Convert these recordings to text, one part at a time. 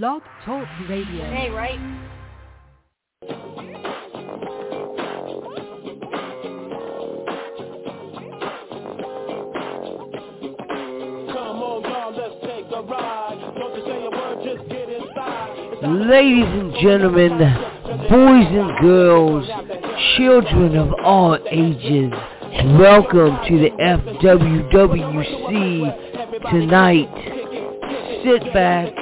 Blog Talk Radio. Hey, right? Ladies and gentlemen, boys and girls, children of all ages, welcome to the FWWC tonight. Sit back,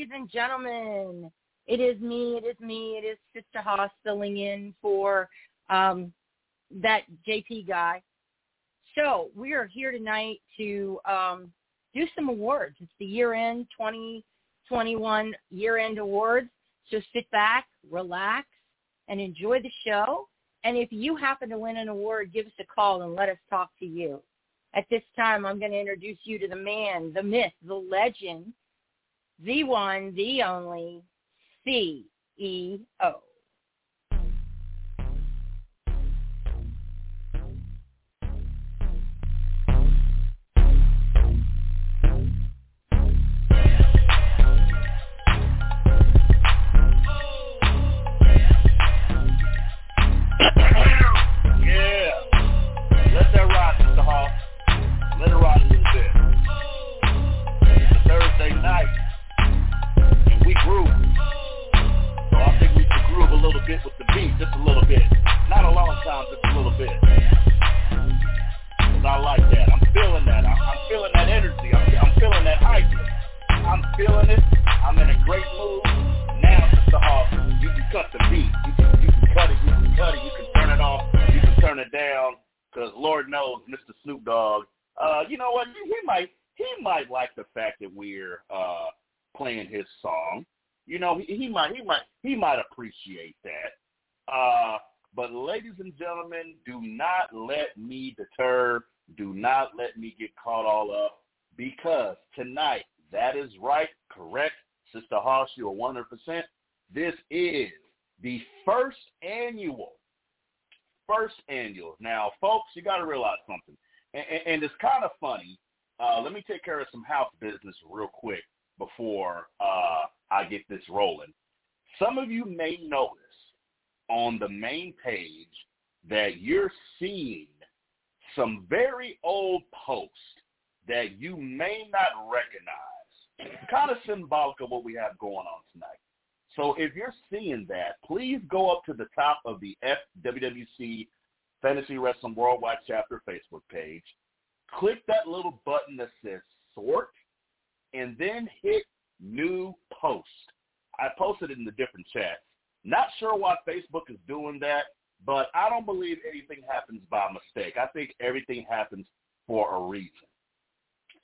Ladies and gentlemen. It is me. It is me. It is Sister Haas filling in for um, that JP guy. So we are here tonight to um, do some awards. It's the year-end 2021 year-end awards. So sit back, relax, and enjoy the show. And if you happen to win an award, give us a call and let us talk to you. At this time, I'm going to introduce you to the man, the myth, the legend, the one, the only CEO. Do not let me get caught all up because tonight, that is right, correct, Sister Hoss, you're 100%. This is the first annual, first annual. Now, folks, you got to realize something, and, and, and it's kind of funny. Uh, let me take care of some house business real quick before uh, I get this rolling. Some of you may notice on the main page that you're seeing some very old posts that you may not recognize. Kind of symbolic of what we have going on tonight. So if you're seeing that, please go up to the top of the FWWC Fantasy Wrestling Worldwide Chapter Facebook page. Click that little button that says sort and then hit new post. I posted it in the different chats. Not sure why Facebook is doing that, but I don't believe anything happens by mistake. I think everything happens for a reason.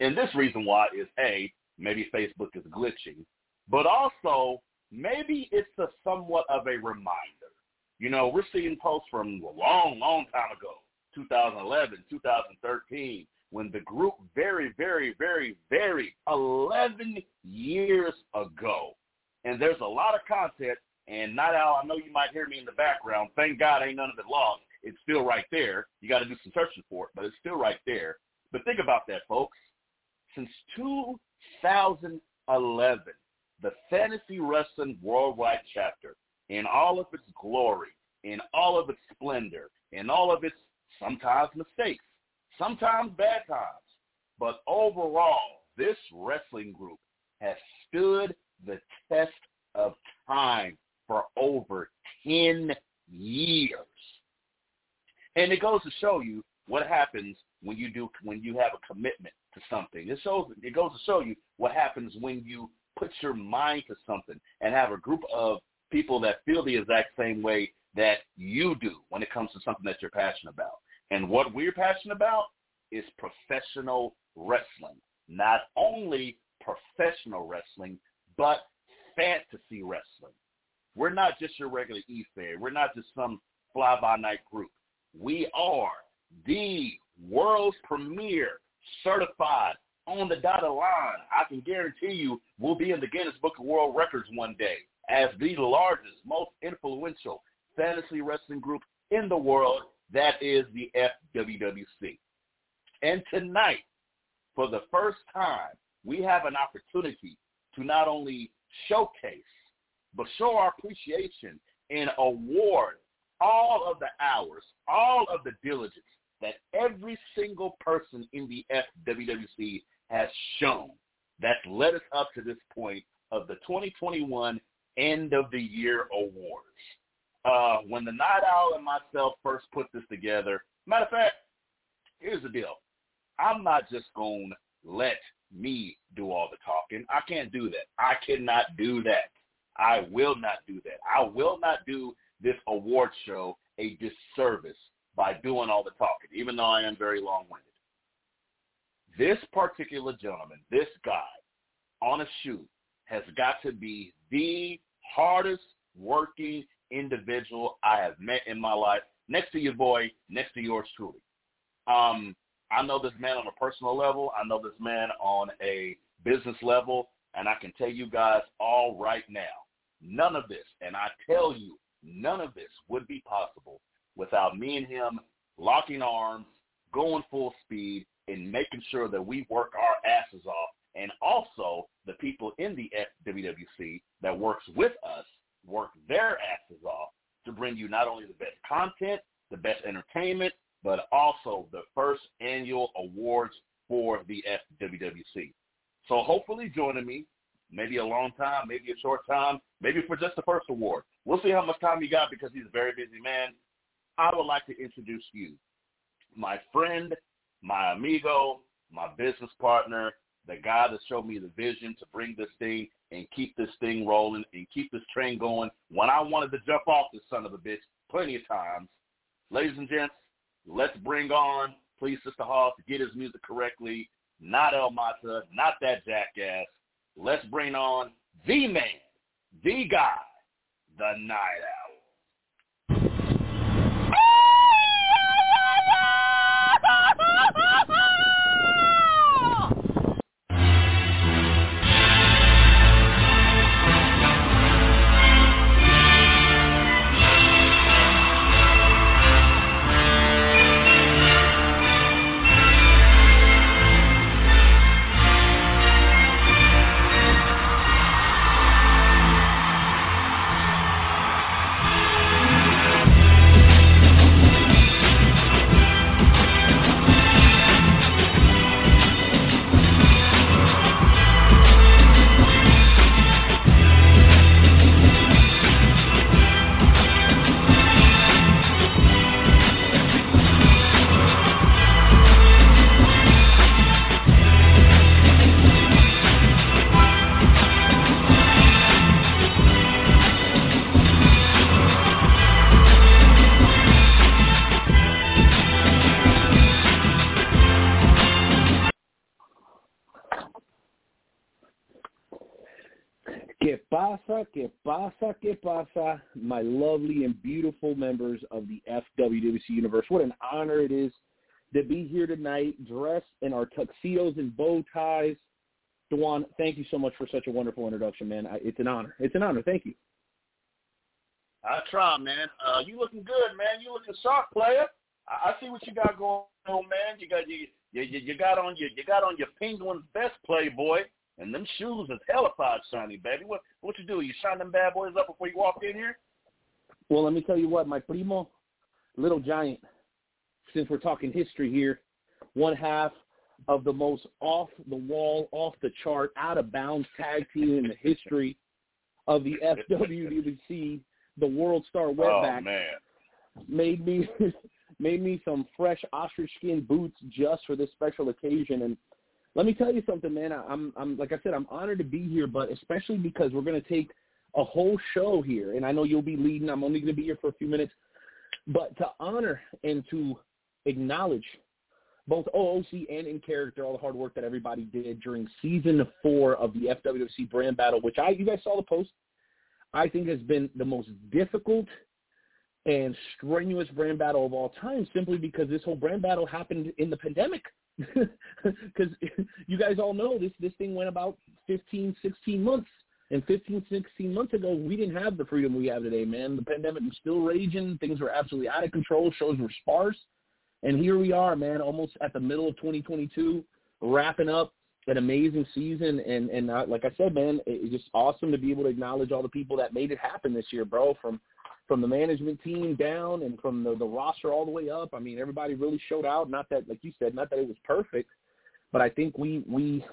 And this reason why is A, maybe Facebook is glitching, but also maybe it's a somewhat of a reminder. You know, we're seeing posts from a long, long time ago, 2011, 2013, when the group very, very, very, very 11 years ago. And there's a lot of content, and not how I know you might hear me in the background. Thank God ain't none of it lost. It's still right there. You got to do some searching for it, but it's still right there. But think about that, folks. Since 2011, the Fantasy Wrestling Worldwide Chapter, in all of its glory, in all of its splendor, in all of its sometimes mistakes, sometimes bad times, but overall, this wrestling group has stood the test of time for over 10 years. And it goes to show you what happens when you do when you have a commitment to something. It shows it goes to show you what happens when you put your mind to something and have a group of people that feel the exact same way that you do when it comes to something that you're passionate about. And what we're passionate about is professional wrestling. Not only professional wrestling, but fantasy wrestling. We're not just your regular E-Fair. We're not just some fly-by-night group. We are the world's premier certified on the dotted line. I can guarantee you we'll be in the Guinness Book of World Records one day as the largest, most influential fantasy wrestling group in the world. That is the FWWC. And tonight, for the first time, we have an opportunity to not only showcase, but show our appreciation and award all of the hours, all of the diligence that every single person in the FWWC has shown that's led us up to this point of the 2021 end of the year awards. Uh, when the Night Owl and myself first put this together, matter of fact, here's the deal. I'm not just going to let me do all the talking. I can't do that. I cannot do that. I will not do that. I will not do this award show a disservice by doing all the talking, even though I am very long-winded. This particular gentleman, this guy on a shoot has got to be the hardest working individual I have met in my life, next to your boy, next to yours truly. Um, I know this man on a personal level. I know this man on a business level. And I can tell you guys all right now, none of this, and I tell you, none of this would be possible without me and him locking arms, going full speed, and making sure that we work our asses off. And also the people in the FWWC that works with us work their asses off to bring you not only the best content, the best entertainment, but also the first annual awards for the FWWC. So hopefully joining me, maybe a long time, maybe a short time, maybe for just the first award. We'll see how much time you got because he's a very busy man. I would like to introduce you, my friend, my amigo, my business partner, the guy that showed me the vision to bring this thing and keep this thing rolling and keep this train going when I wanted to jump off this son of a bitch plenty of times. Ladies and gents, let's bring on, please, Sister Hall, to get his music correctly. Not El Mata, not that jackass. Let's bring on the man, the guy, the Night Owl. Pasa, que pasa, que pasa, my lovely and beautiful members of the FWWC universe. What an honor it is to be here tonight, dressed in our tuxedos and bow ties. Dewan, thank you so much for such a wonderful introduction, man. It's an honor. It's an honor. Thank you. I try, man. Uh, you looking good, man. You looking sharp, player. I, I see what you got going on, man. You got you, you you got on your you got on your Penguins best playboy. And them shoes is hellified shiny, baby. What what you do? You shine them bad boys up before you walk in here? Well, let me tell you what, my primo, little giant. Since we're talking history here, one half of the most off the wall, off the chart, out of bounds tag team in the history of the FWWC, the World Star oh, Wetback. Oh man, made me made me some fresh ostrich skin boots just for this special occasion, and let me tell you something, man. I'm, I'm like I said, I'm honored to be here, but especially because we're going to take a whole show here, and I know you'll be leading. I'm only going to be here for a few minutes, but to honor and to acknowledge both OOC and in character, all the hard work that everybody did during season four of the FWC brand battle, which I you guys saw the post. I think has been the most difficult and strenuous brand battle of all time, simply because this whole brand battle happened in the pandemic. Because you guys all know this this thing went about 15, 16 months. And 15, 16 months ago, we didn't have the freedom we have today, man. The pandemic was still raging. Things were absolutely out of control. Shows were sparse. And here we are, man, almost at the middle of 2022, wrapping up an amazing season. And, and uh, like I said, man, it's just awesome to be able to acknowledge all the people that made it happen this year, bro, from from the management team down and from the, the roster all the way up. I mean, everybody really showed out. Not that, like you said, not that it was perfect, but I think we we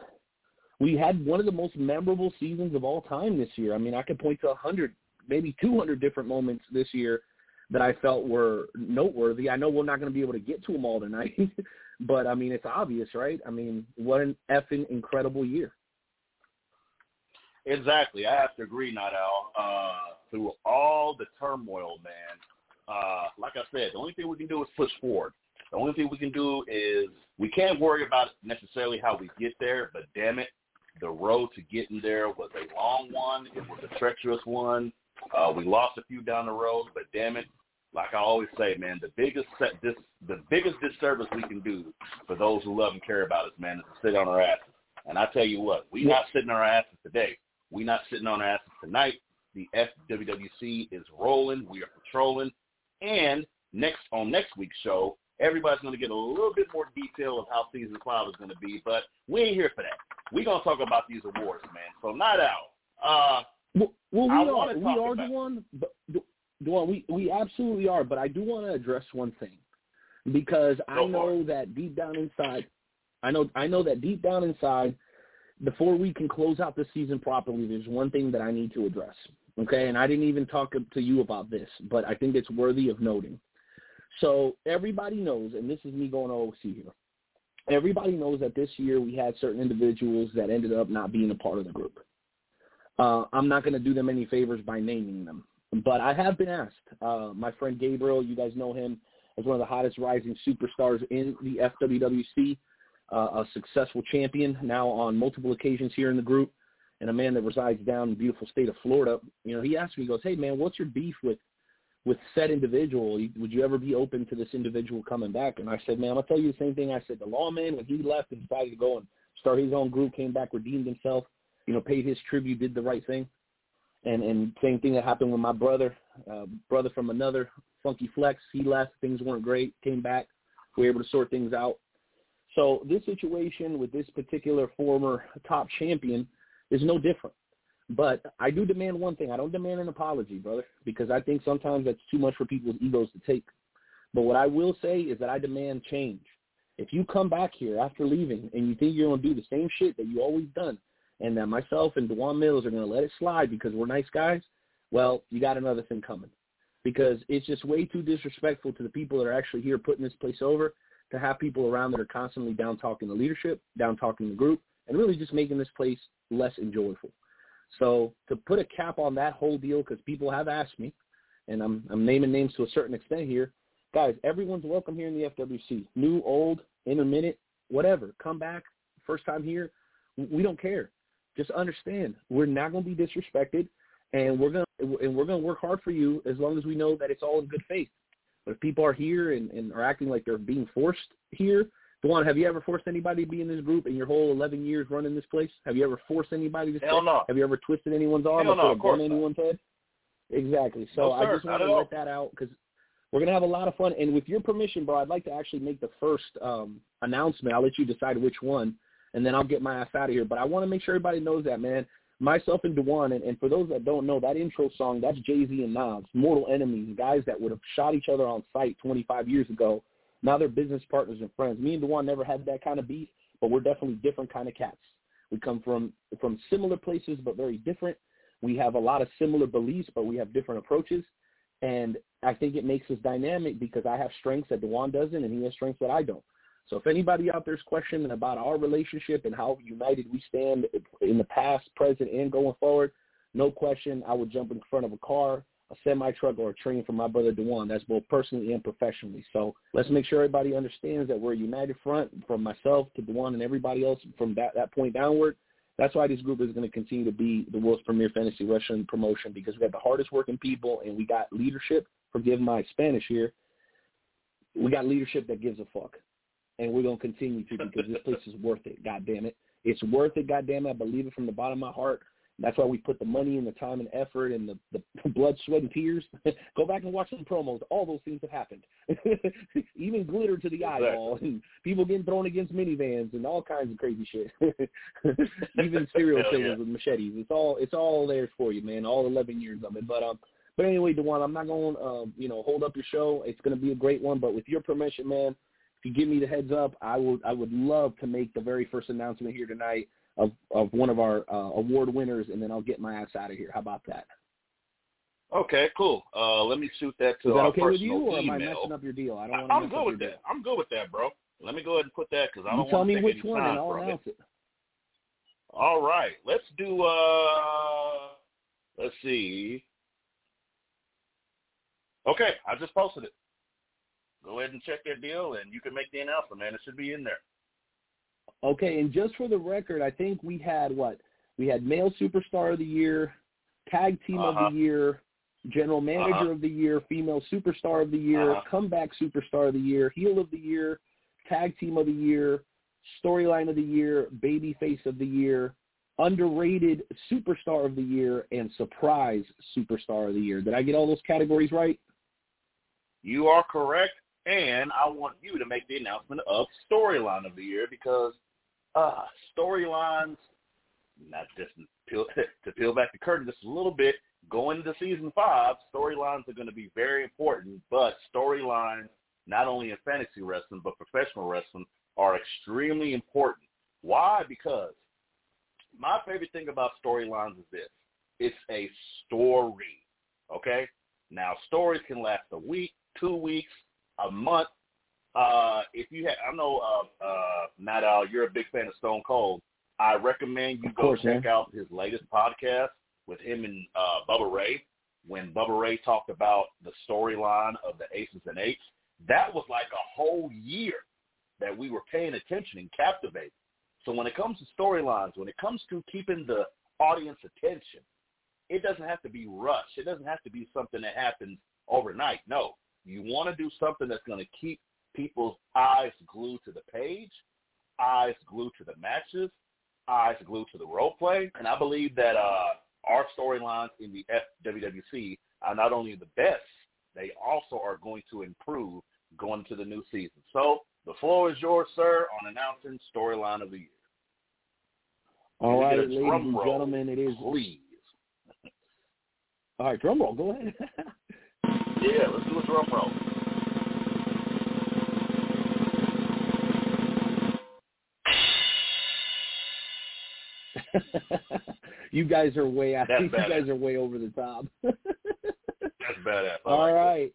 we had one of the most memorable seasons of all time this year. I mean, I could point to a hundred, maybe two hundred different moments this year that I felt were noteworthy. I know we're not going to be able to get to them all tonight, but I mean, it's obvious, right? I mean, what an effing incredible year. Exactly. I have to agree, Night Owl. Uh, through all the turmoil, man, uh, like I said, the only thing we can do is push forward. The only thing we can do is we can't worry about necessarily how we get there, but damn it, the road to getting there was a long one. It was a treacherous one. Uh, we lost a few down the road, but damn it, like I always say, man, the biggest set, this the biggest disservice we can do for those who love and care about us, man, is to sit on our asses. And I tell you what, we not sitting on our asses today. We not sitting on our asses tonight. The FWWC is rolling. We are patrolling. And next on next week's show, everybody's going to get a little bit more detail of how season five is going to be. But we ain't here for that. We're going to talk about these awards, man. So not out. Uh, well, well we are. We are the one. But Dewan, we we absolutely are, but I do want to address one thing because I know that deep down inside, I know I know that deep down inside, before we can close out the season properly, there's one thing that I need to address. Okay, and I didn't even talk to you about this, but I think it's worthy of noting. So everybody knows, and this is me going to OC here. Everybody knows that this year we had certain individuals that ended up not being a part of the group. Uh, I'm not going to do them any favors by naming them. But I have been asked. Uh, my friend Gabriel, you guys know him as one of the hottest rising superstars in the FWWC, uh, a successful champion now on multiple occasions here in the group, and a man that resides down in the beautiful state of Florida. You know, he asked me, he goes, "Hey man, what's your beef with with said individual? Would you ever be open to this individual coming back?" And I said, "Man, I'm gonna tell you the same thing I said. The lawman when he left and decided to go and start his own group, came back, redeemed himself, you know, paid his tribute, did the right thing." and and same thing that happened with my brother, uh, brother from another Funky Flex. He left, things weren't great, came back, we were able to sort things out. So this situation with this particular former top champion is no different. But I do demand one thing. I don't demand an apology, brother, because I think sometimes that's too much for people's egos to take. But what I will say is that I demand change. If you come back here after leaving and you think you're going to do the same shit that you always done, and that myself and Dewan Mills are going to let it slide because we're nice guys, well, you got another thing coming. Because it's just way too disrespectful to the people that are actually here putting this place over to have people around that are constantly down talking the leadership, down talking the group, and really just making this place less enjoyable. So to put a cap on that whole deal, because people have asked me, and I'm, I'm naming names to a certain extent here, guys, everyone's welcome here in the FWC. New, old, intermittent, whatever. Come back, first time here. We don't care just understand we're not going to be disrespected, and we're going to, and we're going to work hard for you as long as we know that it's all in good faith. But if people are here and, and are acting like they're being forced here, Dewan, have you ever forced anybody to be in this group in your whole 11 years running this place? Have you ever forced anybody to Hell stay? No. Have you ever twisted anyone's arm Hell or no, put a gun anyone's head? Exactly. So no, I just want to let that out because we're going to have a lot of fun. And with your permission, bro, I'd like to actually make the first um, announcement. I'll let you decide which one and then I'll get my ass out of here. But I want to make sure everybody knows that, man. Myself and Dewan, and, and for those that don't know, that intro song, that's Jay-Z and Nas, Mortal Enemies, guys that would have shot each other on sight 25 years ago. Now they're business partners and friends. Me and Dewan never had that kind of beef, but we're definitely different kind of cats. We come from from similar places, but very different. We have a lot of similar beliefs, but we have different approaches. And I think it makes us dynamic because I have strengths that Dewan doesn't, and he has strengths that I don't. So if anybody out there is questioning about our relationship and how united we stand in the past, present, and going forward, no question, I would jump in front of a car, a semi truck or a train for my brother Dewan. That's both personally and professionally. So let's make sure everybody understands that we're a united front from myself to Dewan and everybody else from that, that point downward. That's why this group is going to continue to be the world's premier fantasy wrestling promotion because we got the hardest working people and we got leadership. Forgive my Spanish here. We got leadership that gives a fuck, and we're going to continue to because this place is worth it. God damn it, it's worth it. God damn it, I believe it from the bottom of my heart. That's why we put the money and the time and effort and the, the blood, sweat, and tears. Go back and watch some promos. All those things have happened. Even glitter to the eyeball and people getting thrown against minivans and all kinds of crazy shit. Even serial killers yeah. with machetes. It's all it's all there for you, man. All eleven years of it. But um, but anyway, Dewan, I'm not going to um, you know hold up your show. It's going to be a great one. But with your permission, man, if you give me the heads up, I would I would love to make the very first announcement here tonight of of one of our uh, award winners, and then I'll get my ass out of here. How about that? Okay, cool. Uh, let me shoot that to Is that our okay personal with you, or email. am I messing up your deal? I don't want I, to I'm good with that. I'm good with that, bro. Let me go ahead and put that because I don't You tell want to me which one, and I'll from it. announce it. All right, let's do. uh Let's see. Okay, I just posted it. Go ahead and check that deal, and you can make the announcement, man. It should be in there. Okay, and just for the record, I think we had what? We had male superstar of the year, tag team Uh-huh. of the year, general manager Uh-huh. of the year, female superstar of the year, Uh-huh. comeback superstar of the year, heel of the year, tag team of the year, storyline of the year, babyface of the year, underrated superstar of the year, and surprise superstar of the year. Did I get all those categories right? You are correct, and I want you to make the announcement of storyline of the year because uh storylines, not just peel, to peel back the curtain just a little bit, going into season five, storylines are going to be very important, but storylines, not only in fantasy wrestling, but professional wrestling, are extremely important. Why? Because my favorite thing about storylines is this. It's a story, okay? Now, stories can last a week, two weeks, a month. Uh, if you have, I know, uh, uh, Matt Al, you're a big fan of Stone Cold. I recommend you Of go course, check man. out his latest podcast with him and uh, Bubba Ray. When Bubba Ray talked about the storyline of the Aces and Eights, that was like a whole year that we were paying attention and captivated. So when it comes to storylines, when it comes to keeping the audience attention, it doesn't have to be rushed. It doesn't have to be something that happens overnight. No, you want to do something that's going to keep people's eyes glued to the page, eyes glued to the matches, eyes glued to the role play. And I believe that uh, our storylines in the FWWC are not only the best, they also are going to improve going into the new season. So the floor is yours, sir, on announcing storyline of the year. All right, ladies and roll, gentlemen, it is. Please. All right, drum roll. Go ahead. Yeah, let's do a drum roll. you guys are way out. That's You badass. guys are way over the top. That's badass. I All like right.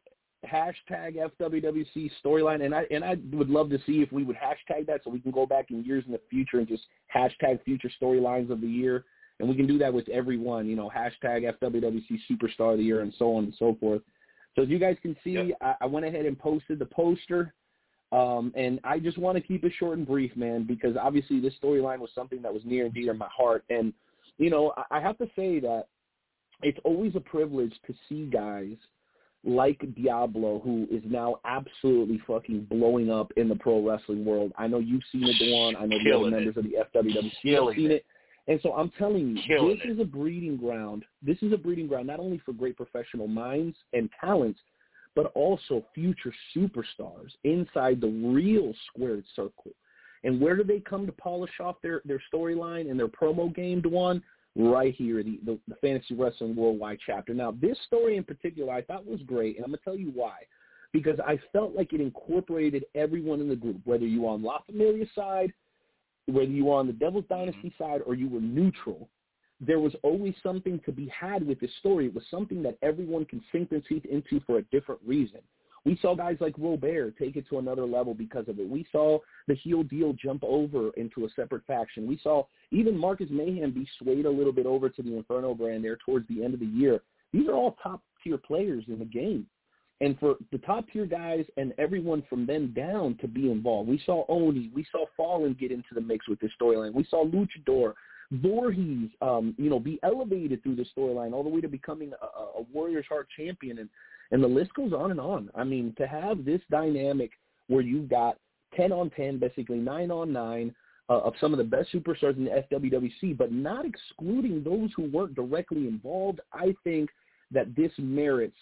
Hashtag FWWC storyline, and I and I would love to see if we would hashtag that so we can go back in years in the future and just hashtag future storylines of the year, and we can do that with everyone. You know, hashtag FWWC Superstar of the Year and so on and so forth. So as you guys can see, Yep. I, I went ahead and posted the poster. Um, and I just want to keep it short and brief, man, because obviously this storyline was something that was near and dear to my heart. And, you know, I, I have to say that it's always a privilege to see guys like Diablo, who is now absolutely fucking blowing up in the pro wrestling world. I know you've seen it, Dewan. I know the other members of the FWWC have seen it. it. And so I'm telling you, Killing this it. is a breeding ground. This is a breeding ground not only for great professional minds and talents, but also future superstars inside the real squared circle. And where do they come to polish off their, their storyline and their promo game, Dewan? Right here, the, the, the Fantasy Wrestling Worldwide chapter. Now, this story in particular I thought was great, and I'm going to tell you why. Because I felt like it incorporated everyone in the group, whether you were on La Familia side, whether you were on the Devil's Dynasty side, or you were neutral there was always something to be had with this story. It was something that everyone can sink their teeth into for a different reason. We saw guys like Robert take it to another level because of it. We saw the heel deal jump over into a separate faction. We saw even Marcus Mayhem be swayed a little bit over to the Inferno brand there towards the end of the year. These are all top tier players in the game. And for the top tier guys and everyone from them down to be involved. We saw Oni, we saw Fallen get into the mix with this storyline. We saw Luchador, Voorhees, um, you know, be elevated through the storyline all the way to becoming a, a Warriors Heart champion, and and the list goes on and on. I mean, to have this dynamic where you've got ten on ten, basically nine on nine, uh, of some of the best superstars in the FWWC, but not excluding those who weren't directly involved. I think that this merits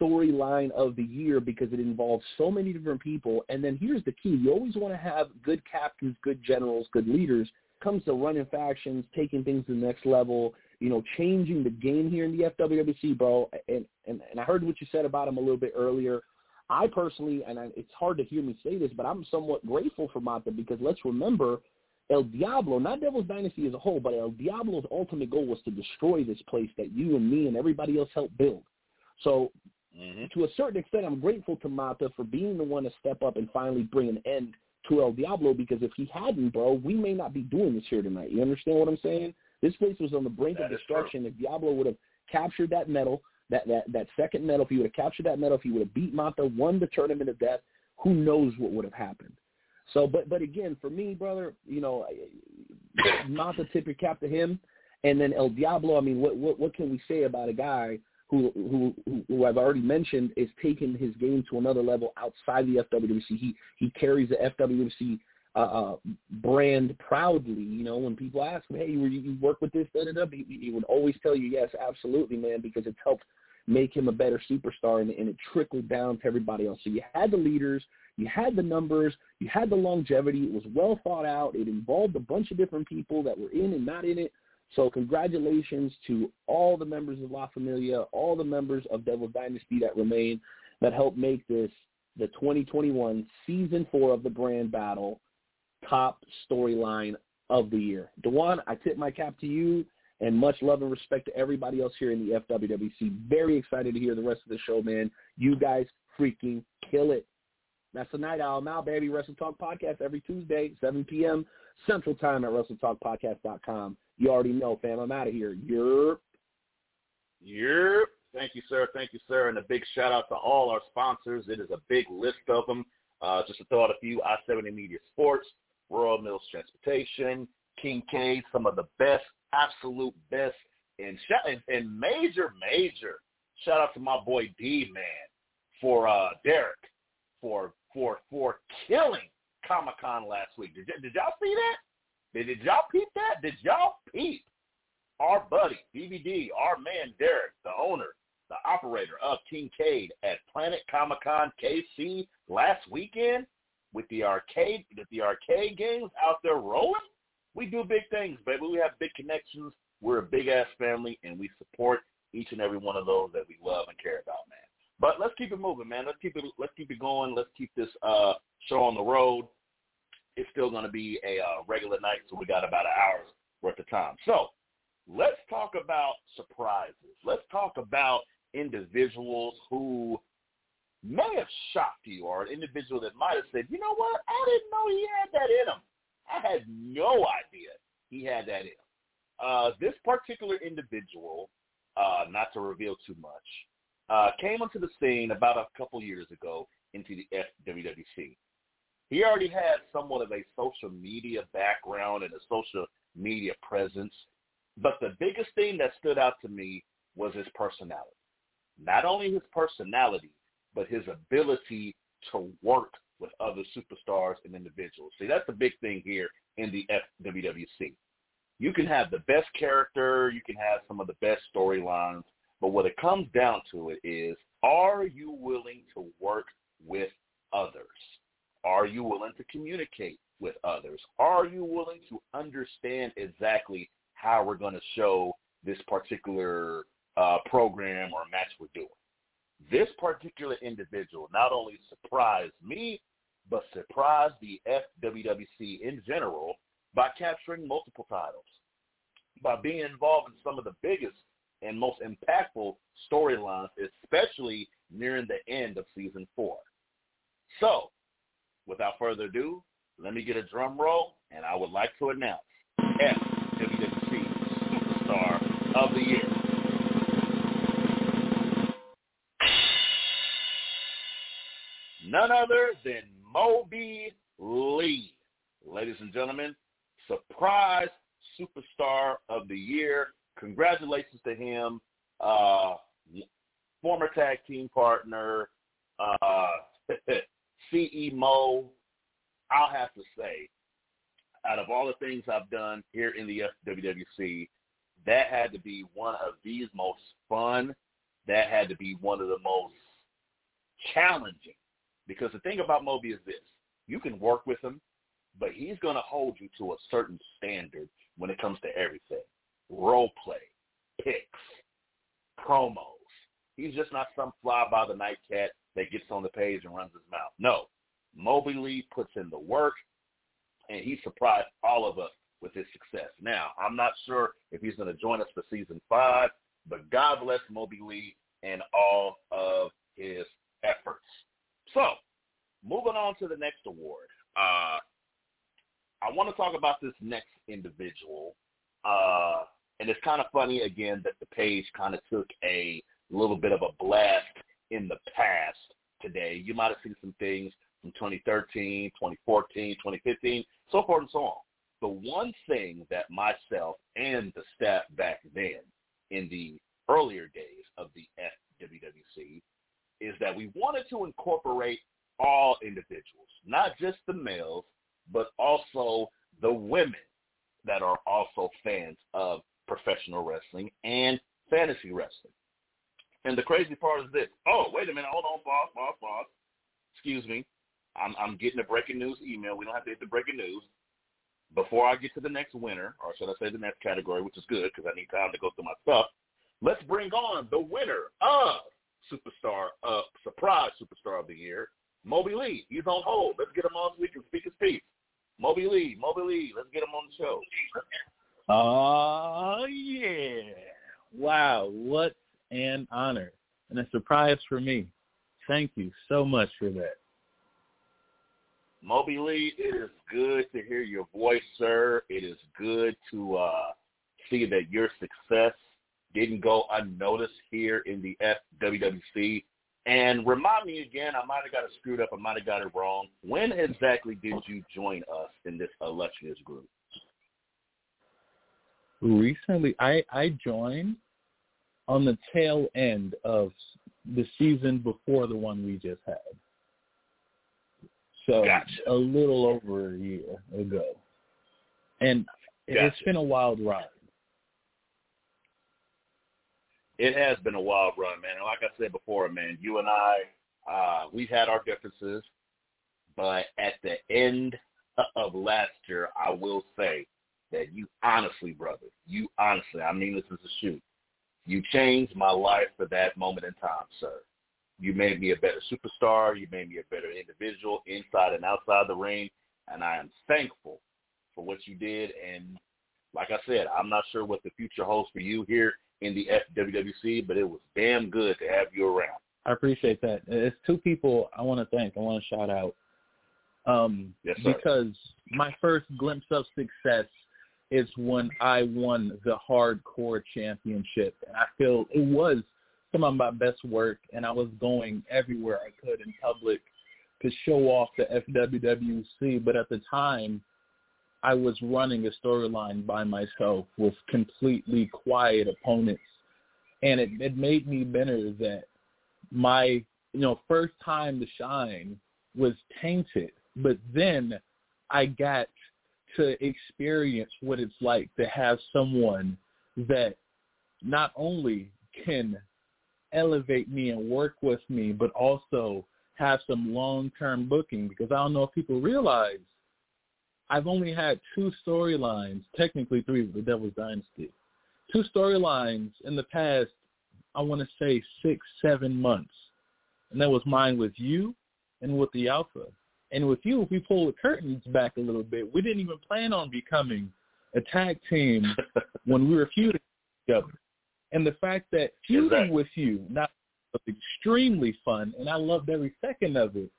storyline of the year because it involves so many different people. And then here's the key. You always want to have good captains, good generals, good leaders. Comes to running factions, taking things to the next level, you know, changing the game here in the FWWC, bro. And, and, and I heard what you said about him a little bit earlier. I personally, and I, it's hard to hear me say this, but I'm somewhat grateful for Mata because let's remember El Diablo, not Devil's Dynasty as a whole, but El Diablo's ultimate goal was to destroy this place that you and me and everybody else helped build. So mm-hmm. to a certain extent, I'm grateful to Mata for being the one to step up and finally bring an end to El Diablo because if he hadn't, bro, we may not be doing this here tonight. You understand what I'm saying? This place was on the brink that of destruction. If Diablo would have captured that medal, that that that second medal, if he would have captured that medal, if he would have beat Mata, won the tournament of death, who knows what would have happened. So, but but again, for me, brother, you know, Mata tip your cap to him, and then El Diablo. I mean, what what what can we say about a guy who who who I've already mentioned is taking his game to another level outside the FWC. He he carries the FWC uh, uh, brand proudly. You know, when people ask him, "Hey, you, you work with this?" Da, da, da, he, he would always tell you, "Yes, absolutely, man," because it's helped make him a better superstar, and, and it trickled down to everybody else. So you had the leaders, you had the numbers, you had the longevity. It was well thought out. It involved a bunch of different people that were in and not in it. So congratulations to all the members of La Familia, all the members of Devil Dynasty that remain, that helped make this the 2021 season four of the brand battle top storyline of the year. Dewan, I tip my cap to you and much love and respect to everybody else here in the FWWC. Very excited to hear the rest of the show, man. You guys freaking kill it. That's the Night Owl now, baby. Wrestle Talk Podcast every Tuesday, 7 p.m. Central Time at WrestleTalkPodcast.com. You already know, fam. I'm out of here. Yerp. Yerp. Thank you, sir. Thank you, sir. And a big shout out to all our sponsors. It is a big list of them. Uh, just to throw out a few, I-70 Media Sports, Royal Mills Transportation, King Kincaid, some of the best, absolute best, and, and, and major, major shout out to my boy D man for uh, Derek for for for killing Comic Con last week. Did, did y'all see that? Did, did y'all peep that? Did y'all peep our buddy DVD, our man Derek, the owner, the operator of Kincaid at Planet Comic Con KC last weekend with the arcade with the arcade games out there rolling? We do big things, baby. We have big connections. We're a big ass family, and we support each and every one of those that we love and care about, man. But let's keep it moving, man. Let's keep it let's keep it going. Let's keep this uh, show on the road. It's still going to be a uh, regular night, so we got about an hour's worth of time. So let's talk about surprises. Let's talk about individuals who may have shocked you or an individual that might have said, you know what, I didn't know he had that in him. I had no idea he had that in him. Uh, this particular individual, uh, not to reveal too much, uh, came onto the scene about a couple years ago into the FWWC. He already had somewhat of a social media background and a social media presence, but the biggest thing that stood out to me was his personality. Not only his personality, but his ability to work with other superstars and individuals. See, that's the big thing here in the FWWC. You can have the best character, you can have some of the best storylines, but what it comes down to it is, are you willing to work with others? Are you willing to communicate with others? Are you willing to understand exactly how we're going to show this particular uh, program or match we're doing? This particular individual not only surprised me, but surprised the FWWC in general by capturing multiple titles, by being involved in some of the biggest and most impactful storylines, especially nearing the end of season four. So, without further ado, let me get a drum roll, and I would like to announce FWC Superstar of the Year. None other than Moby Lee. Ladies and gentlemen, surprise Superstar of the Year. Congratulations to him. Uh, former tag team partner, uh, CE Mo. I'll have to say, out of all the things I've done here in the WWC, that had to be one of the most fun. That had to be one of the most challenging. Because the thing about Moby is this. You can work with him, but he's going to hold you to a certain standard when it comes to everything. Role play, picks, promos. He's just not some fly-by-the-night cat that gets on the page and runs his mouth. No. Moby Lee puts in the work, and he surprised all of us with his success. Now, I'm not sure if he's going to join us for season five, but God bless Moby Lee and all of his efforts. So, moving on to the next award. Uh, I want to talk about this next individual. Uh, and it's kind of funny, again, that the page kind of took a little bit of a blast in the past today. You might have seen some things from 2013, 2014, 2015, so forth and so on. The one thing that myself and the staff back then in the earlier days of the FWWC is that we wanted to incorporate all individuals, not just the males, but also the women that are also fans of professional wrestling and fantasy wrestling. And the crazy part is this. Oh, wait a minute. Hold on, boss, boss, boss. Excuse me. I'm, I'm getting a breaking news email. We don't have to hit the breaking news. Before I get to the next winner, or should I say the next category, which is good because I need time to go through my stuff, let's bring on the winner of Superstar, uh, Surprise Superstar of the Year, Moby Lee. He's on hold. Let's get him on so we can speak his piece. Moby Lee, Moby Lee, let's get him on the show. Oh, yeah. Wow, what an honor and a surprise for me. Thank you so much for that. Moby Lee, it is good to hear your voice, sir. It is good to uh, see that your success didn't go unnoticed here in the FWWC. And remind me again, I might have got it screwed up. I might have got it wrong. When exactly did you join us in this illustrious group? Recently, I, I joined on the tail end of the season before the one we just had. So gotcha. a little over a year ago. And gotcha. it's been a wild ride. It has been a wild run, man. And like I said before, man, you and I, uh, we've had our differences, but at the end of last year, I will say that you honestly, brother, you honestly, I mean this is a shoot. You changed my life for that moment in time, sir. You made me a better superstar. You made me a better individual inside and outside the ring. And I am thankful for what you did. And like I said, I'm not sure what the future holds for you here in the FWWC, but it was damn good to have you around. I appreciate that. It's two people I want to thank. I want to shout out. Um, yes, sir. because my first glimpse of success is when I won the hardcore championship. And I feel it was some of my best work and I was going everywhere I could in public to show off the FWWC. But at the time, I was running a storyline by myself with completely quiet opponents. And it, it made me better that my, you know, first time to shine was tainted. But then I got to experience what it's like to have someone that not only can elevate me and work with me, but also have some long-term booking because I don't know if people realize I've only had two storylines, technically three with the Devil's Dynasty. Two storylines in the past, I want to say six, seven months. And that was mine with you and with the Alpha. And with you, if we pull the curtains back a little bit, we didn't even plan on becoming a tag team when we were feuding together. And the fact that feuding Exactly. with you not was extremely fun, and I loved every second of it,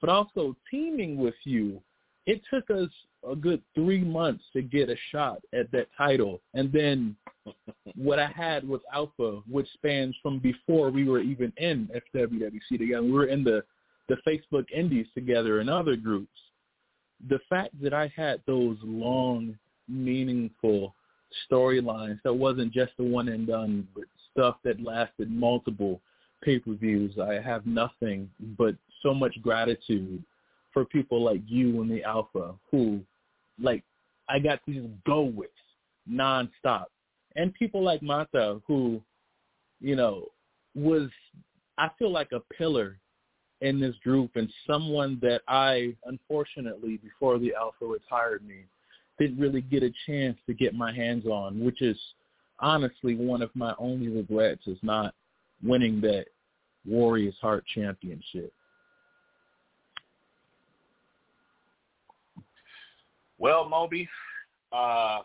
but also teaming with you, it took us a good three months to get a shot at that title. And then what I had with Alpha, which spans from before we were even in FWWC together, we were in the the Facebook Indies together and other groups. The fact that I had those long, meaningful storylines that wasn't just the one and done, but stuff that lasted multiple pay-per-views. I have nothing but so much gratitude for people like you and the Alpha who, like, I got to just go with nonstop. And people like Mata who, you know, was, I feel like a pillar in this group and someone that I, unfortunately, before the Alpha retired me, didn't really get a chance to get my hands on, which is honestly one of my only regrets is not winning that Warriors Heart Championship. Well, Moby, uh,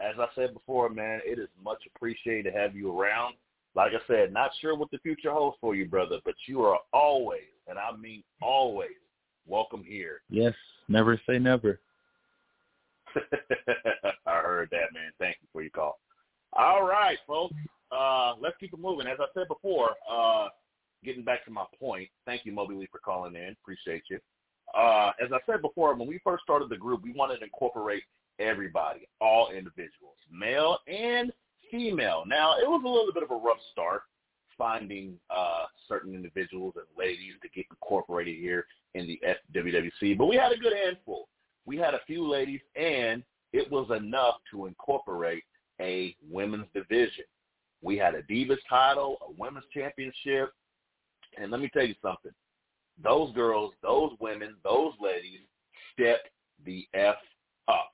as I said before, man, it is much appreciated to have you around. Like I said, not sure what the future holds for you, brother, but you are always, and I mean always, welcome here. Yes, never say never. I heard that, man. Thank you for your call. All right, folks. Uh, let's keep it moving. As I said before, uh, getting back to my point, thank you, Moby Lee, for calling in. Appreciate you. Uh, as I said before, when we first started the group, we wanted to incorporate everybody, all individuals, male and female. Now, it was a little bit of a rough start finding uh, certain individuals and ladies to get incorporated here in the FWWC, but we had a good handful. We had a few ladies, and it was enough to incorporate a women's division. We had a Divas title, a women's championship, and let me tell you something. Those girls, those women, those ladies stepped the F up.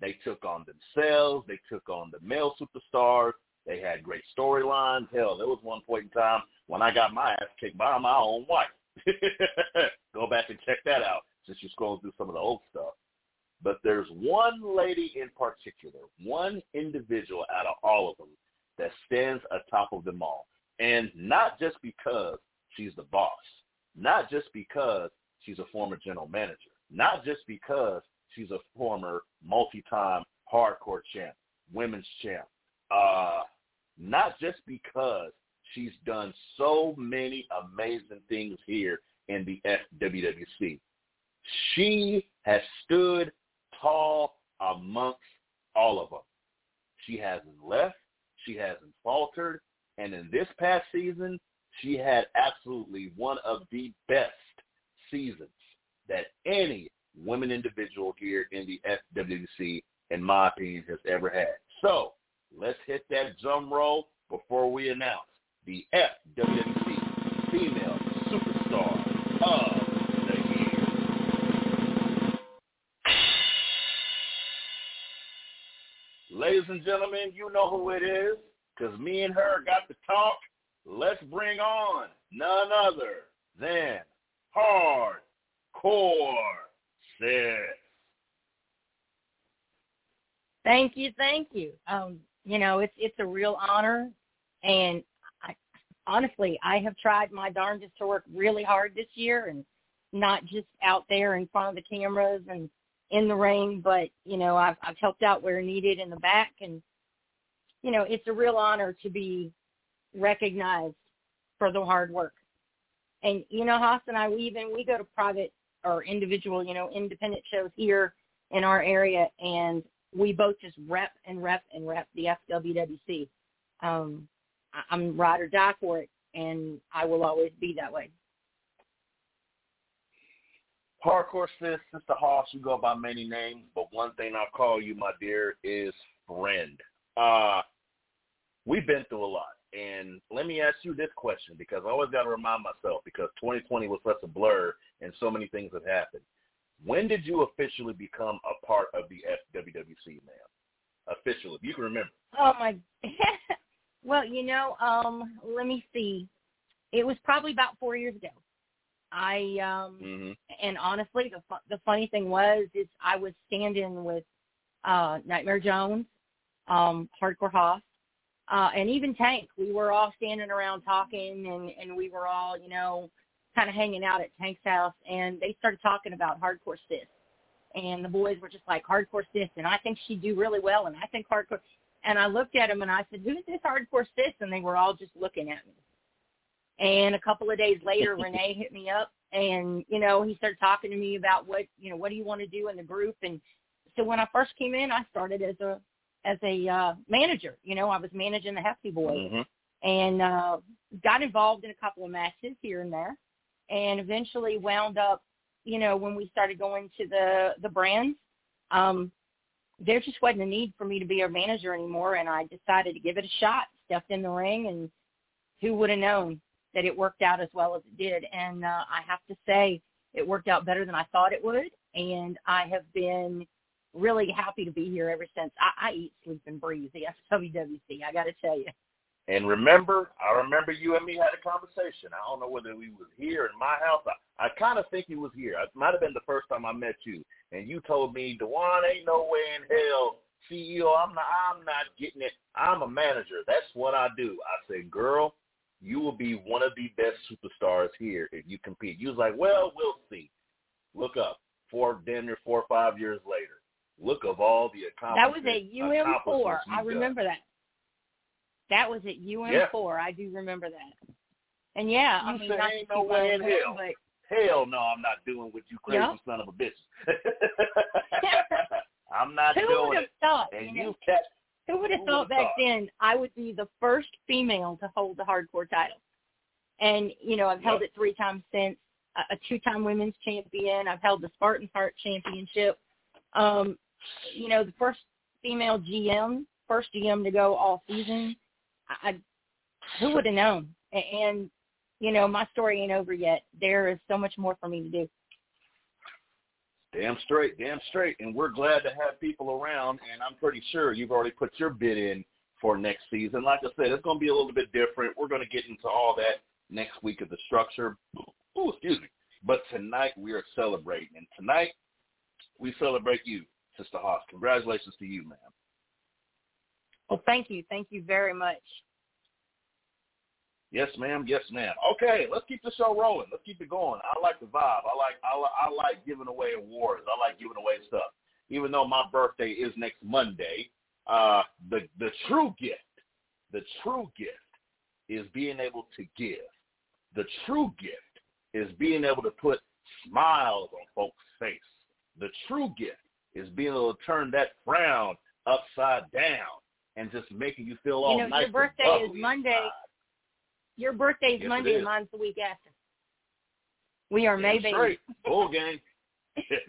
They took on themselves. They took on the male superstars. They had great storylines. Hell, there was one point in time when I got my ass kicked by my own wife. Go back and check that out since you're scrolling through some of the old stuff. But there's one lady in particular, one individual out of all of them that stands atop of them all. And not just because she's the boss, not just because she's a former general manager, not just because she's a former multi-time hardcore champ, women's champ, uh, not just because she's done so many amazing things here in the FWWC. She has stood tall amongst all of them. She hasn't left. She hasn't faltered. And in this past season, she had absolutely one of the best seasons that any women individual here in the FWC, in my opinion, has ever had. So let's hit that drum roll before we announce the FWC Female Superstar of the Year. Ladies and gentlemen, you know who it is because me and her got to talk. Let's bring on none other than Hardcore Sis. Thank you, thank you. Um, you know, it's it's a real honor, and I, honestly, I have tried my darndest to work really hard this year, and not just out there in front of the cameras and in the ring, but you know, I've I've helped out where needed in the back, and you know, it's a real honor to be recognized for the hard work. And you know, Hoss and I, we even we go to private or individual, you know, independent shows here in our area, and we both just rep and rep and rep the FWWC. Um, I'm ride or die for it, and I will always be that way. Hardcore sis, Sister Hoss, you go by many names, but one thing I'll call you, my dear, is friend. Uh, we've been through a lot. And let me ask you this question because I always got to remind myself because 2020 was such a blur and so many things have happened. When did you officially become a part of the FWWC, ma'am? Officially, if you can remember. Oh my. well, you know, um, let me see. It was probably about four years ago. I um, mm-hmm. and honestly, the fu- the funny thing was is I was standing with uh, Nightmare Jones, um, Hardcore Hoss, uh, and even Tank. We were all standing around talking, and and we were all, you know, kind of hanging out at Tank's house, and they started talking about hardcore sis, and the boys were just like hardcore sis, and I think she'd do really well, and I think hardcore. And I looked at them and I said, "Who's this hardcore sis?" And they were all just looking at me. And a couple of days later, Renee hit me up, and you know he started talking to me about what you know what do you want to do in the group. And so when I first came in, I started as a as a uh, manager. You know, I was managing the Hefty Boys, Mm-hmm. and uh, got involved in a couple of matches here and there, and eventually wound up. You know, when we started going to the the brands, um, there just wasn't a need for me to be a manager anymore, and I decided to give it a shot. Stepped in the ring, and who would have known that it worked out as well as it did? And uh, I have to say, it worked out better than I thought it would, and I have been really happy to be here ever since. I, I eat, sleep, and breathe the FWWC. I got to tell you. And remember, I remember you and me had a conversation. I don't know whether we was here in my house. I, I kind of think he was here. It might have been the first time I met you, and you told me, "Dewan, ain't no way in hell CEO. I'm not. I'm not getting it. I'm a manager. That's what I do." I said, "Girl, you will be one of the best superstars here if you compete." You was like, "Well, we'll see." Look up. Four, damn near four or five years later. Look of all the accomplishments. That was at UM4. I you've done. remember that. That was at UM4. I do remember that. And yeah, I mean, say ain't no way in hell. but Hell no, I'm not doing what you crazy Yeah. son of a bitch. I'm not who doing would have it. thought? And you know, you who would have thought back thought? then I would be the first female to hold the hardcore title? And you know, I've held Yep. it three times since. A, a two-time women's champion. I've held the Spartan Heart Championship. Um, you know, the first female GM, first GM to go all season. I, who would have known? And you know, my story ain't over yet. There is so much more for me to do. damn straight, damn straight. And we're glad to have people around and I'm pretty sure you've already put your bid in for next season. Like I said, it's gonna be a little bit different. We're gonna get into all that next week of the structure. Ooh, excuse me. But tonight we are celebrating and tonight we celebrate you, Sister Hoss. Congratulations to you, ma'am. Well, thank you, thank you very much. Yes, ma'am. Yes, ma'am. Okay, let's keep the show rolling. Let's keep it going. I like the vibe. I like I, li- I like giving away awards. I like giving away stuff. Even though my birthday is next Monday, uh, the the true gift, the true gift, is being able to give. The true gift is being able to put smiles on folks' face. The true gift is being able to turn that frown upside down and just making you feel all you know, nice. your birthday is Monday. inside. Your birthday is Yes, Monday, is. mine's the week after. We are May babies. Bull gang.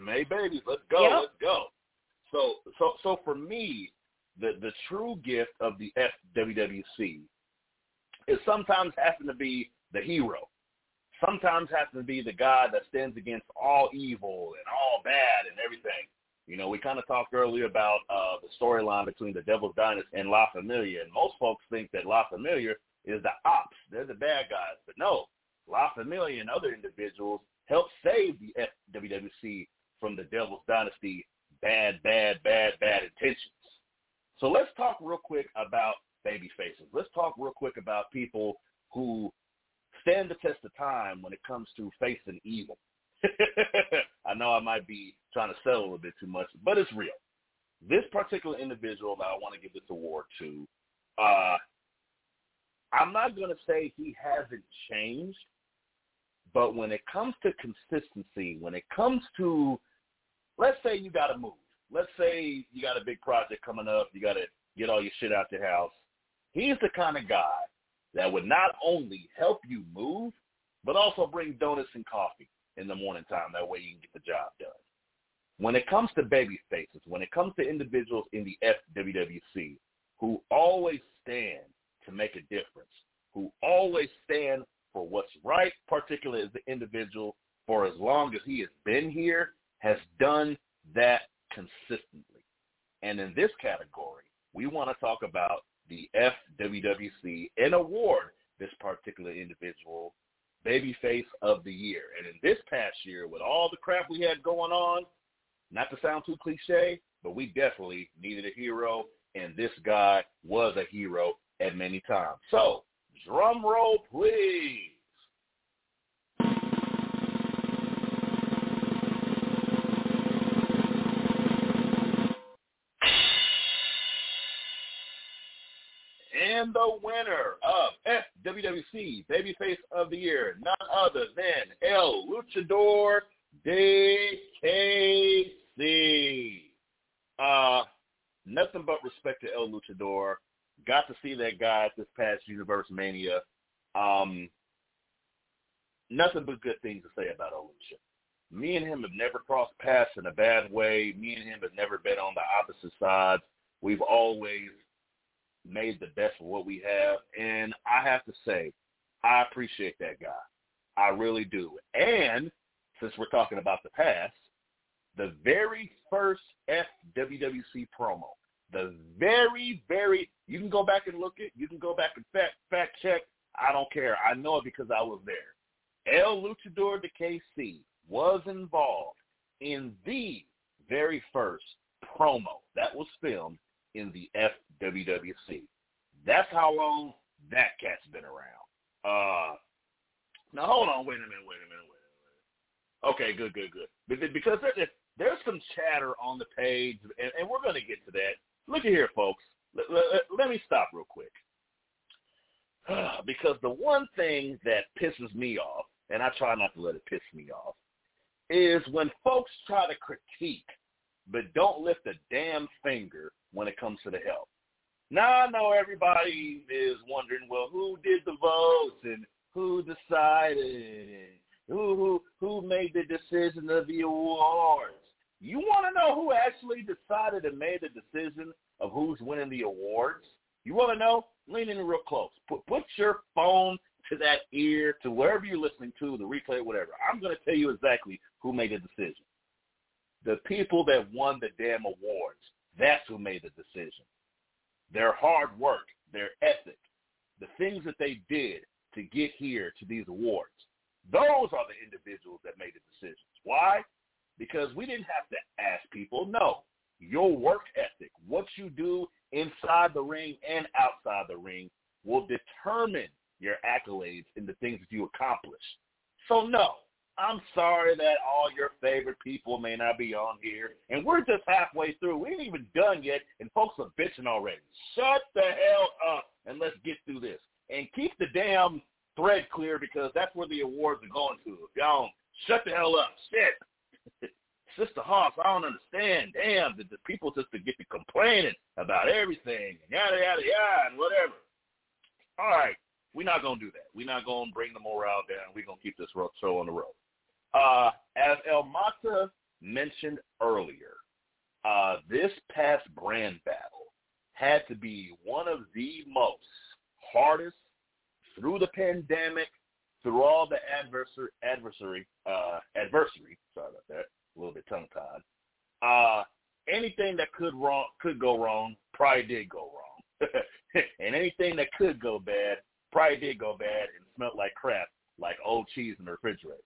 May babies. Let's go. Yep. Let's go. So so so for me, the the true gift of the FWWC is sometimes having to be the hero. Sometimes having to be the guy that stands against all evil and all bad and everything. You know, we kind of talked earlier about uh, the storyline between the Devil's Dynasty and La Familia, and most folks think that La Familia is the ops. They're the bad guys. But no, La Familia and other individuals helped save the FWWC from the Devil's Dynasty bad, bad, bad, bad intentions. So let's talk real quick about baby faces. Let's talk real quick about people who stand the test of time when it comes to facing evil. I know I might be trying to sell a little bit too much, but it's real. This particular individual that I want to give this award to, uh, I'm not going to say he hasn't changed, but when it comes to consistency, when it comes to, let's say you got to move. Let's say you got a big project coming up. You got to get all your shit out your house. He's the kind of guy that would not only help you move, but also bring donuts and coffee in the morning time. That way you can get the job done. When it comes to baby faces, when it comes to individuals in the FWWC who always stand to make a difference, who always stand for what's right, particularly as the individual for as long as he has been here, has done that consistently. And in this category, we want to talk about the FWWC and award this particular individual Babyface of the Year. And in this past year, with all the crap we had going on, not to sound too cliche, but we definitely needed a hero, and this guy was a hero at many times. So, drum roll, please. And the winner of FWWC Babyface of the Year, none other than El Luchador DKC. Uh, nothing but respect to El Luchador. Got to see that guy at this past Universe Mania. Um, nothing but good things to say about El Lucha. Me and him have never crossed paths in a bad way. Me and him have never been on the opposite sides. We've always made the best of what we have. And I have to say, I appreciate that guy. I really do. And since we're talking about the past, the very first FWWC promo, the very, very, you can go back and look it. You can go back and fact, fact check. I don't care. I know it because I was there. El Luchador de KC was involved in the very first promo that was filmed in the FWWC. That's how long that cat's been around. Uh, now hold on, wait a minute, wait a minute, wait a minute. Okay, good, good, good. Because there's, there's some chatter on the page, and, and we're going to get to that. Look at here, folks. Let, let, let me stop real quick. because the one thing that pisses me off, and I try not to let it piss me off, is when folks try to critique but don't lift a damn finger when it comes to the help. Now I know everybody is wondering, well, who did the votes and who decided who who who made the decision of the awards. You want to know who actually decided and made the decision of who's winning the awards? You want to know? Lean in real close. Put put your phone to that ear, to wherever you're listening to, the replay, whatever. I'm going to tell you exactly who made the decision. The people that won the damn awards. That's who made the decision. Their hard work, their ethic, the things that they did to get here to these awards. Those are the individuals that made the decisions. Why? Because we didn't have to ask people. No, your work ethic, what you do inside the ring and outside the ring will determine your accolades and the things that you accomplish. So no, I'm sorry that all your favorite people may not be on here, and we're just halfway through. We ain't even done yet, and folks are bitching already. Shut the hell up and let's get through this. And keep the damn thread clear because that's where the awards are going to. Y'all shut the hell up, shit. Sister Hoss, I don't understand. Damn, the, the people just to get to complaining about everything, and yada yada yada, and whatever. All right, we're not gonna do that. We're not gonna bring the morale down. We're gonna keep this show on the road. Uh, as El Mata mentioned earlier, uh, this past brand battle had to be one of the most hardest through the pandemic, through all the adversary, adversary, uh, adversary. Sorry about that. A little bit tongue tied. Uh, anything that could wrong could go wrong probably did go wrong, and anything that could go bad probably did go bad and smelled like crap, like old cheese in the refrigerator.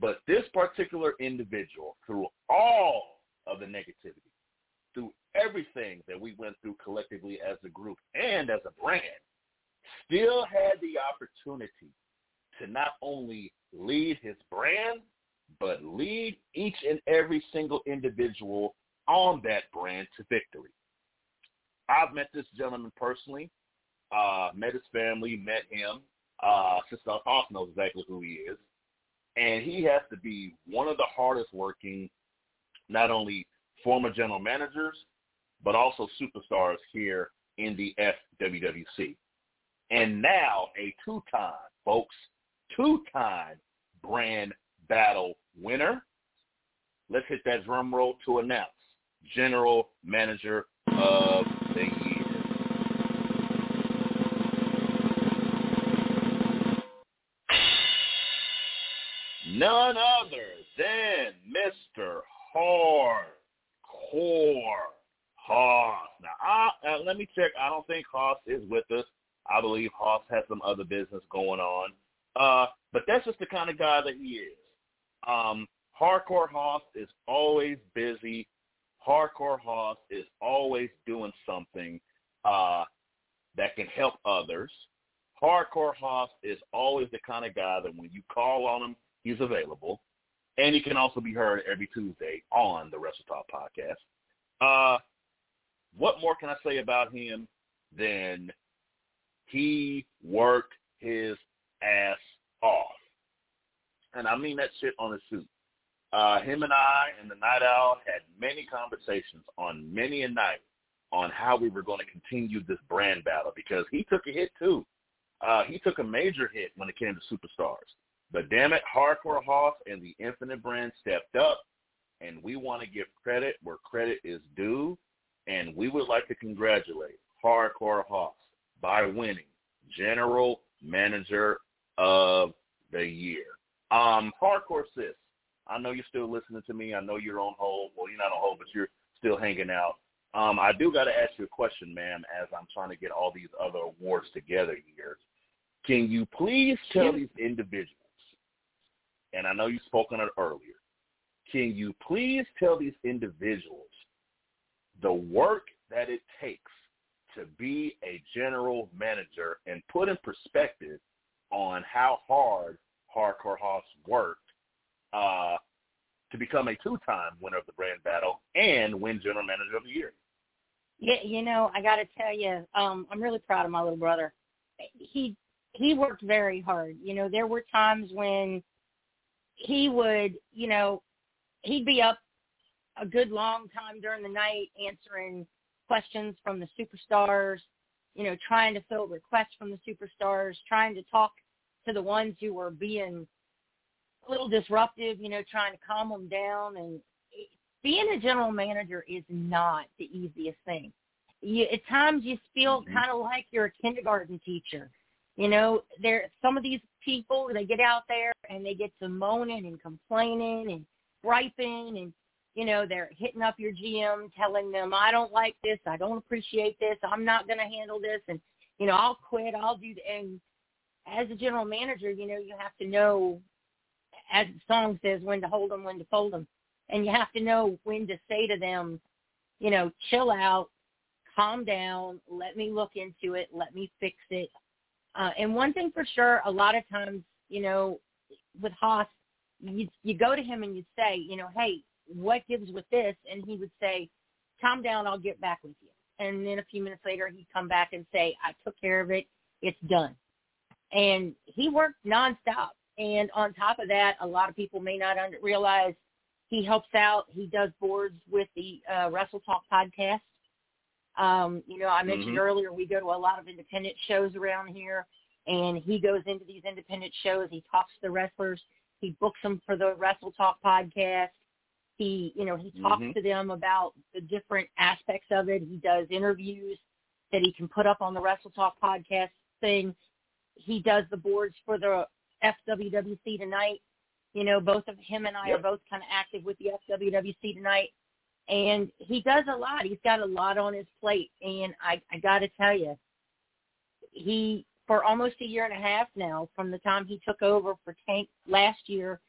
But this particular individual, through all of the negativity, through everything that we went through collectively as a group and as a brand, still had the opportunity to not only lead his brand, but lead each and every single individual on that brand to victory. I've met this gentleman personally, uh, met his family, met him. Uh, Sister Hoss knows exactly who he is and he has to be one of the hardest working, not only former general managers, but also superstars here in the FWWC. And now a two-time, folks, two-time brand battle winner. Let's hit that drum roll to announce General Manager of the Year. None other than Mr. Hardcore Hoss. Now, I, uh, let me check. I don't think Hoss is with us. I believe Hoss has some other business going on. Uh, but that's just the kind of guy that he is. Um, Hardcore Hoss is always busy. Hardcore Hoss is always doing something uh, that can help others. Hardcore Hoss is always the kind of guy that when you call on him, He's available. And he can also be heard every Tuesday on the Wrestle Talk podcast. Uh, what more can I say about him than He worked his ass off. And I mean that shit on his suit. Uh, him and I and the Night Owl had many conversations on many a night on how we were going to continue this brand battle because he took a hit too. Uh, he took a major hit when it came to superstars. But damn it, Hardcore Hoss and the Infinite brand stepped up, and we want to give credit where credit is due, and we would like to congratulate Hardcore Hoss by winning General Manager of the Year. Um, Hardcore Sis, I know you're still listening to me. I know you're on hold. Well, you're not on hold, but you're still hanging out. Um, I do got to ask you a question, ma'am, as I'm trying to get all these other awards together here. Can you please tell these individuals, and I know you spoke on it earlier, can you please tell these individuals the work that it takes to be a general manager and put in perspective on how hard Hardcore Hoss worked uh, to become a two-time winner of the brand battle and win General Manager of the Year. Yeah, you know, I got to tell you, um, I'm really proud of my little brother. He he worked very hard. You know, there were times when he would, you know, he'd be up a good long time during the night answering questions from the superstars, you know, trying to fill requests from the superstars, trying to talk to the ones who were being a little disruptive, you know, trying to calm them down. And being a general manager is not the easiest thing. You, at times you feel mm-hmm. kind of like you're a kindergarten teacher. You know, there some of these people they get out there and they get to moaning and complaining and griping and you know they're hitting up your GM telling them I don't like this, I don't appreciate this, I'm not going to handle this, and you know I'll quit, I'll do. The, and as a general manager, you know you have to know as the song says, when to hold them, when to fold them. And you have to know when to say to them, you know, chill out, calm down, let me look into it, let me fix it. Uh, and one thing for sure, a lot of times, you know, with Hoss, you, you go to him and you say, you know, hey, what gives with this? And he would say, calm down, I'll get back with you. And then a few minutes later, he'd come back and say, I took care of it. It's done. And he worked nonstop. And on top of that, a lot of people may not under, realize he helps out. He does boards with the uh, Wrestle Talk podcast. Um, you know, I mentioned mm-hmm. earlier we go to a lot of independent shows around here, and he goes into these independent shows. He talks to the wrestlers. He books them for the Wrestle Talk podcast. He, you know, he talks mm-hmm. to them about the different aspects of it. He does interviews that he can put up on the Wrestle Talk podcast thing. He does the boards for the FWWC tonight. You know, both of him and I yep. are both kind of active with the FWWC tonight. And he does a lot. He's got a lot on his plate. And I, I got to tell you, he, for almost a year and a half now, from the time he took over for Tank last year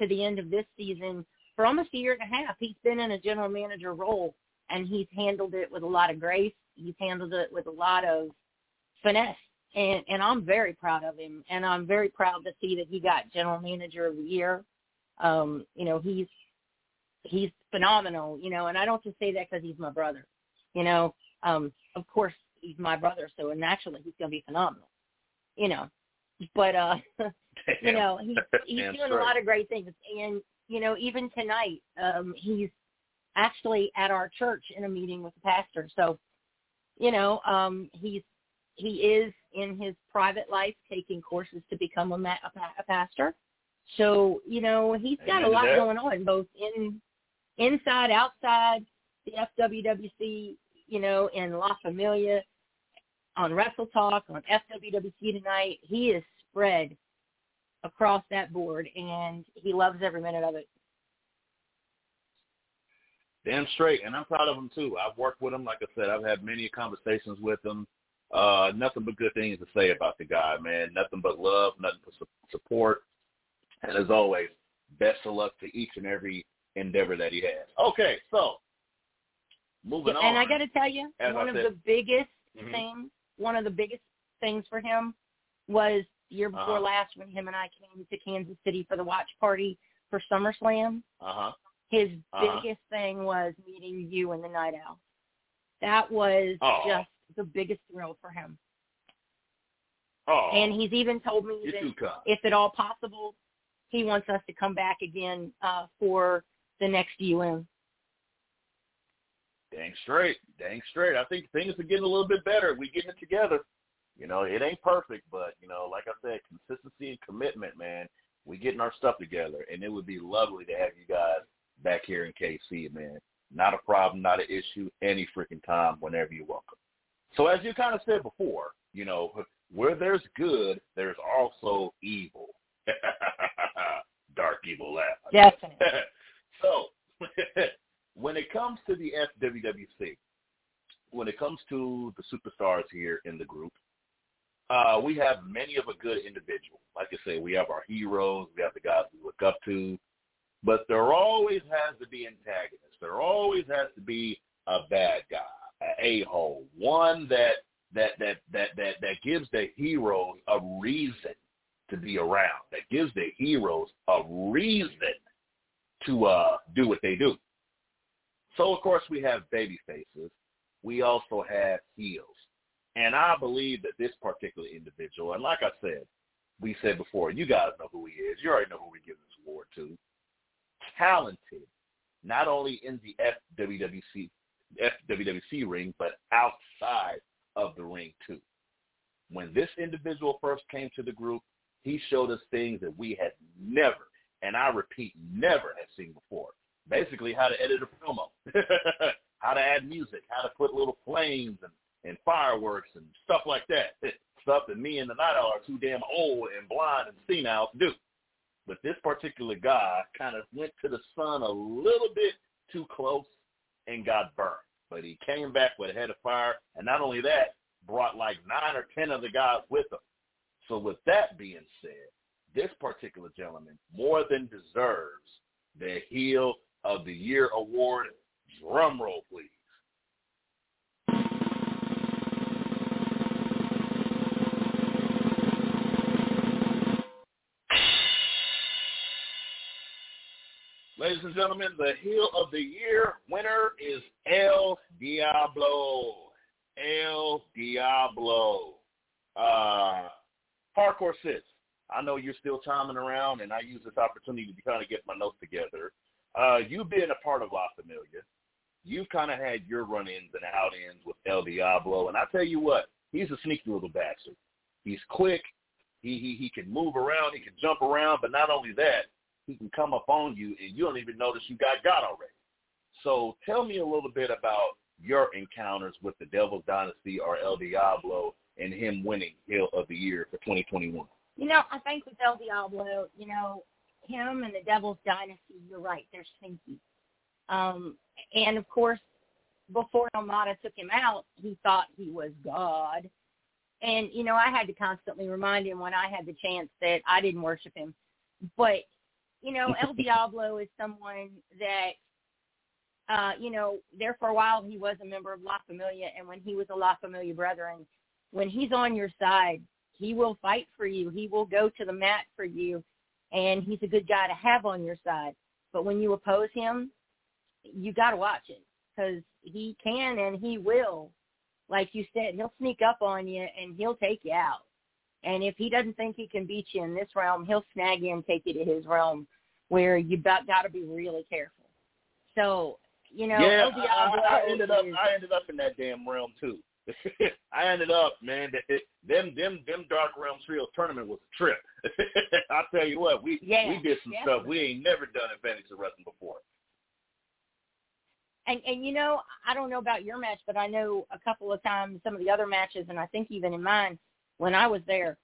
to the end of this season, for almost a year and a half, he's been in a general manager role. And he's handled it with a lot of grace. He's handled it with a lot of finesse and and I'm very proud of him, and I'm very proud to see that he got General Manager of the Year. Um, you know, he's he's phenomenal. You know, and I don't just say that because he's my brother. You know, um, of course he's my brother, so naturally he's going to be phenomenal. You know, but uh, you know he's he's doing straight. a lot of great things, and you know even tonight um, he's actually at our church in a meeting with the pastor. So, you know, um, he's he is in his private life taking courses to become a, ma- a, pastor. So you know he's got Amen a lot going on, both in inside, outside the FWWC, you know, in La Familia, on Wrestle Talk, on FWWC tonight. He is spread across that board, and he loves every minute of it. Damn straight, and I'm proud of him too. I've worked with him, like I said, I've had many conversations with him. Uh, nothing but good things to say about the guy, man. Nothing but love, nothing but su- support. And as always, best of luck to each and every endeavor that he has. Okay, so moving yeah, on. And I got to tell you, one of the biggest mm-hmm. things, one of the biggest things for him was year before uh-huh. last when him and I came to Kansas City for the watch party for SummerSlam. Uh-huh. His uh-huh. biggest thing was meeting you and the Night Owl. That was oh. just the biggest thrill for him. Oh, And he's even told me that if at all possible, he wants us to come back again uh, for the next UM. Dang straight, dang straight. I think things are getting a little bit better. We getting it together. You know, it ain't perfect, but you know, like I said, consistency and commitment, man. We getting our stuff together, and it would be lovely to have you guys back here in KC, man. Not a problem, not an issue, any freaking time, whenever you're welcome. So as you kind of said before, you know, where there's good, there's also evil. Dark evil laugh. Definitely. so when it comes to the FWWC, when it comes to the superstars here in the group, uh, we have many of a good individual. Like I say, we have our heroes, we have the guys we look up to, but there always has to be antagonists. There always has to be a bad guy, an a-hole, one that that that that that that gives the heroes a reason to be around. That gives the heroes a reason to uh do what they do. So of course we have baby faces. We also have heels. And I believe that this particular individual, and like I said, we said before, you guys know who he is. You already know who we give this award to. Talented, not only in the FWWC, FWWC ring, but outside of the ring too. When this individual first came to the group, he showed us things that we had never, and I repeat, never had seen before. Basically, how to edit a promo, how to add music, how to put little flames and, and fireworks and stuff like that. Stuff that me and the Night Owl are too damn old and blind and senile to do. But this particular guy kind of went to the sun a little bit too close and got burned. But he came back with a head of fire, and not only that, brought like nine or ten other guys with him. So with that being said, this particular gentleman more than deserves the Heel of the Year award. Drum roll, please. Ladies and gentlemen, the Heel of the Year winner is El Diablo. El Diablo. Uh, Hardcore Sis, I know you're still chiming around, and I use this opportunity to kind of get my notes together. Uh, you being a part of La Familia, you've kind of had your run-ins and out-ins with El Diablo, and I tell you what, he's a sneaky little bastard. He's quick. He he he can move around. He can jump around, but not only that, he can come up on you, and you don't even notice you got got already. So tell me a little bit about your encounters with the Devil's Dynasty or El Diablo and him winning Heel of the Year for 2021. You know, I think with El Diablo, you know, him and the Devil's Dynasty, you're right, they're sneaky. Um, and of course, before Almada took him out, he thought he was God. And, you know, I had to constantly remind him when I had the chance that I didn't worship him. But, you know, El Diablo is someone that, uh, you know, there for a while he was a member of La Familia. And when he was a La Familia Brethren, when he's on your side, he will fight for you. He will go to the mat for you. And he's a good guy to have on your side. But when you oppose him, you got to watch it because he can and he will. Like you said, he'll sneak up on you and he'll take you out. And if he doesn't think he can beat you in this realm, he'll snag you and take you to his realm where you got got to be really careful. So, you know, yeah, Diablo I, I ended up is, I ended up in that damn realm too. I ended up, man. That it, them them them Dark Realm Trios tournament was a trip. I tell you what, we Yeah, we did some definitely. stuff we ain't never done in of Wrestling before. and and you know, I don't know about your match, but I know a couple of times some of the other matches, and I think even in mine when I was there,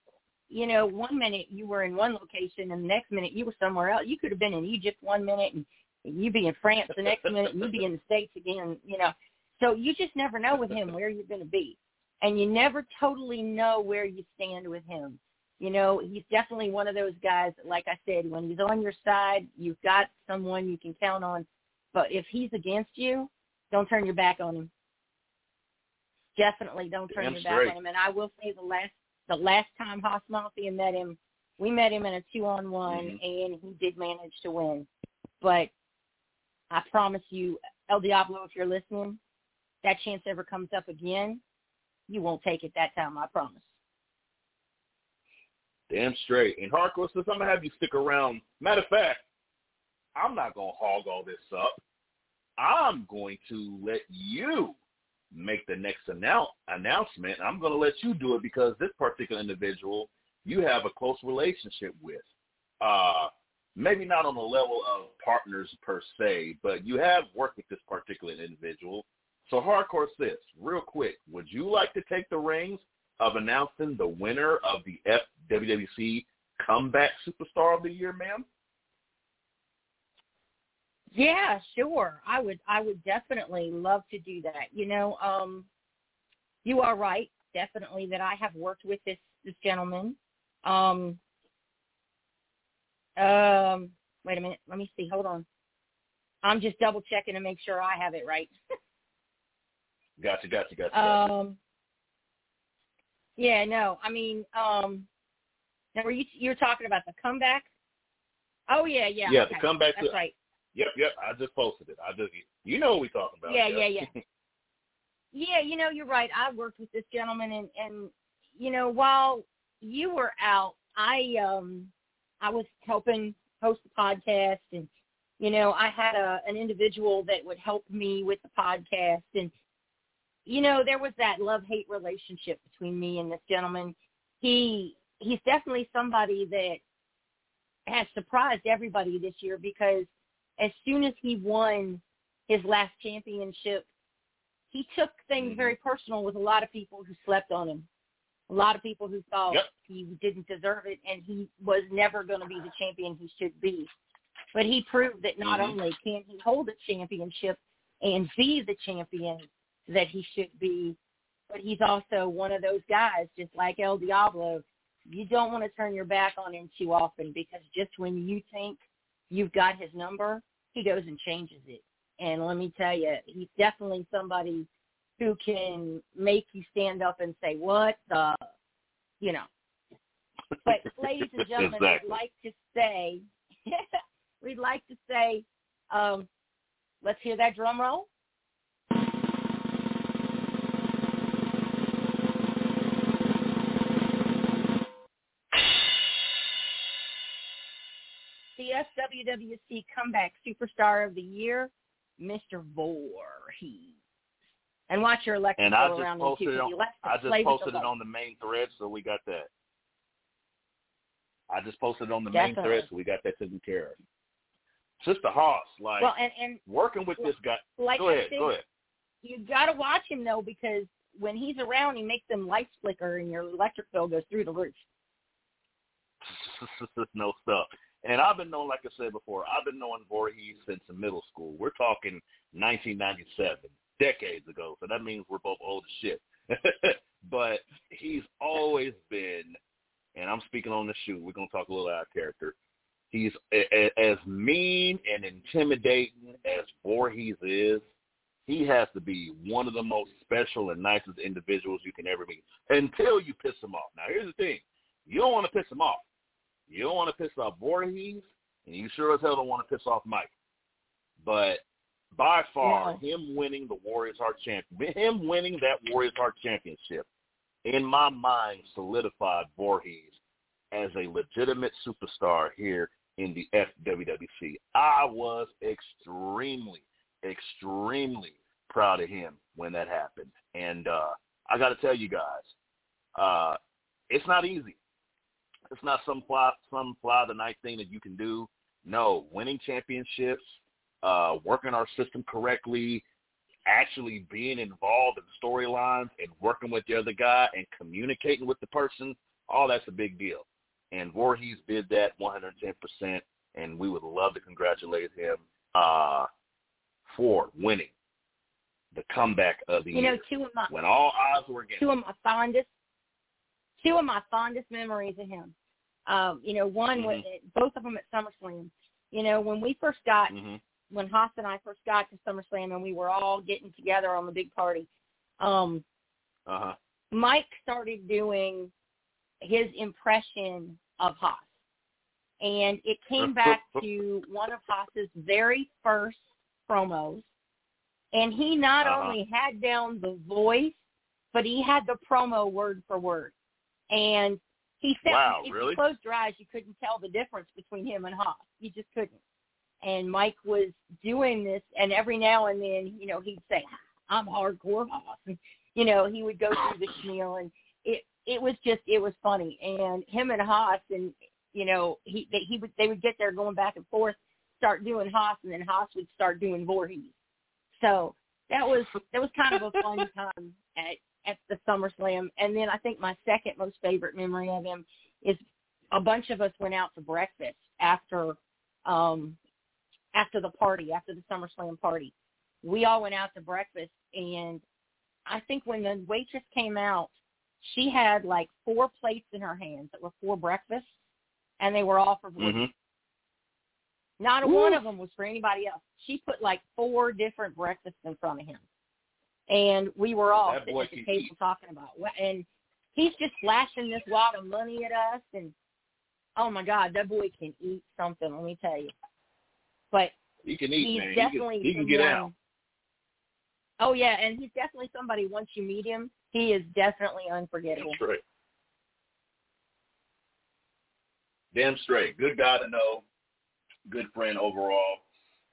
you know, one minute you were in one location, and the next minute you were somewhere else. You could have been in Egypt one minute, and you'd be in France the next minute, and you be in the States again. You know, so you just never know with him where you're going to be, and you never totally know where you stand with him. You know, he's definitely one of those guys. Like I said, when he's on your side, you've got someone you can count on. But if he's against you, don't turn your back on him. Definitely don't turn Damn your straight. back on him. And I will say the last the last time Hoss Mafia met him, we met him in a two on one Mhm. and he did manage to win. But I promise you, El Diablo, if you're listening, that chance ever comes up again, you won't take it that time, I promise. Damn straight. And hardcore Sis I'm gonna have you stick around. Matter of fact, I'm not gonna hog all this up. I'm going to let you make the next announce, announcement. I'm going to let you do it because this particular individual you have a close relationship with. Uh, maybe not on the level of partners per se, but you have worked with this particular individual. So hardcore Sis, real quick, would you like to take the reins of announcing the winner of the FWWC Comeback Superstar of the Year, ma'am? Yeah, sure. I would I would definitely love to do that. You know, um you are right, definitely that I have worked with this this gentleman. Um um wait a minute, let me see. Hold on. I'm just double checking to make sure I have it right. gotcha, gotcha, gotcha, gotcha. Um Yeah, no. I mean, um now were you you're talking about the comeback? Oh yeah, yeah. Yeah, okay. the comeback That's to right. Yep, yep. I just posted it. I just you know what we're talking about. Yeah, yeah, yeah, yeah. Yeah, you know, you're right. I worked with this gentleman and and you know, while you were out, I um I was helping host the podcast and you know, I had a an individual that would help me with the podcast and you know, there was that love-hate relationship between me and this gentleman. He he's definitely somebody that has surprised everybody this year because as soon as he won his last championship, he took things Mhm. very personal with a lot of people who slept on him. A lot of people who thought Yep. he didn't deserve it and he was never going to be the champion he should be. But he proved that not Mhm. only can he hold a championship and be the champion that he should be, but he's also one of those guys, just like El Diablo. You don't want to turn your back on him too often because just when you think you've got his number, he goes and changes it. And let me tell you, he's definitely somebody who can make you stand up and say, "What the," you know. But ladies and gentlemen, Exactly. I'd like to say, we'd like to say, um, let's hear that drum roll. The FWWC Comeback Superstar of the Year, Mr. Voorhees. And watch your And go around on. I just posted it on the main thread, so we got that. I just posted it on the Definitely. main thread, so we got that taken care of. Sister Hoss, like Well, and, and working with this guy. like go ahead, go ahead. you got to watch him though because when he's around, he makes them lights flicker and your electric bill goes through the roof. no stuff. And I've been known, like I said before, I've been knowing Voorhees since middle school. We're talking 1997, decades ago. So that means we're both old as shit. but he's always been, and I'm speaking on the shoot. We're gonna talk a little out of character. He's a, a, as mean and intimidating as Voorhees is. He has to be one of the most special and nicest individuals you can ever meet until you piss him off. Now, here's the thing: you don't want to piss him off. You don't want to piss off Voorhees, and you sure as hell don't want to piss off Mike. But by far, him winning the Warriors Heart Champion, him winning that Warriors Heart Championship, in my mind, solidified Voorhees as a legitimate superstar here in the FWWC. I was extremely, extremely proud of him when that happened. And uh, I got to tell you guys, uh, it's not easy it's not some fly some fly the night thing that you can do. No, winning championships, uh, working our system correctly, actually being involved in storylines and working with the other guy and communicating with the person, all that's a big deal. And Voorhees did that 110%, and we would love to congratulate him uh, for winning the comeback of the You year. know, two of my when all odds were against two of my fondest two of my fondest memories of him. Um, you know, one was both of them at SummerSlam. You know, when we first got hmm when Hoss and I first got to SummerSlam and we were all getting together on the big party, um, Uh-huh. Mike started doing his impression of Hoss. And it came back to one of Hoss's very first promos. And he not Uh-huh. only had down the voice, but he had the promo word for word. And He said Wow, if really? you closed your eyes, you couldn't tell the difference between him and Hoss. You just couldn't. And Mike was doing this, and every now and then, you know, he'd say, "I'm hardcore Hoss," and you know, he would go through the spiel, and it it was just it was funny. And him and Hoss, and you know, he they, he would they would get there going back and forth, start doing Hoss, and then Hoss would start doing Voorhees. So that was that was kind of a fun time at at the SummerSlam. And then I think my second most favorite memory of him is a bunch of us went out to breakfast after um after the party, after the SummerSlam party. We all went out to breakfast and I think when the waitress came out, she had like four plates in her hands that were for breakfast and they were all for. Mhm. Not a one of them was for anybody else. She put like four different breakfasts in front of him, and we were all That sitting at the table eat. talking about. what- And he's just flashing this wad of money at us, and oh my God, that boy can eat something. Let me tell you. But He can eat, he's man. He definitely can, he can get out. Oh yeah, and he's definitely somebody. Once you meet him, he is definitely unforgettable. Damn straight. Damn straight. Good guy to know. Good friend overall.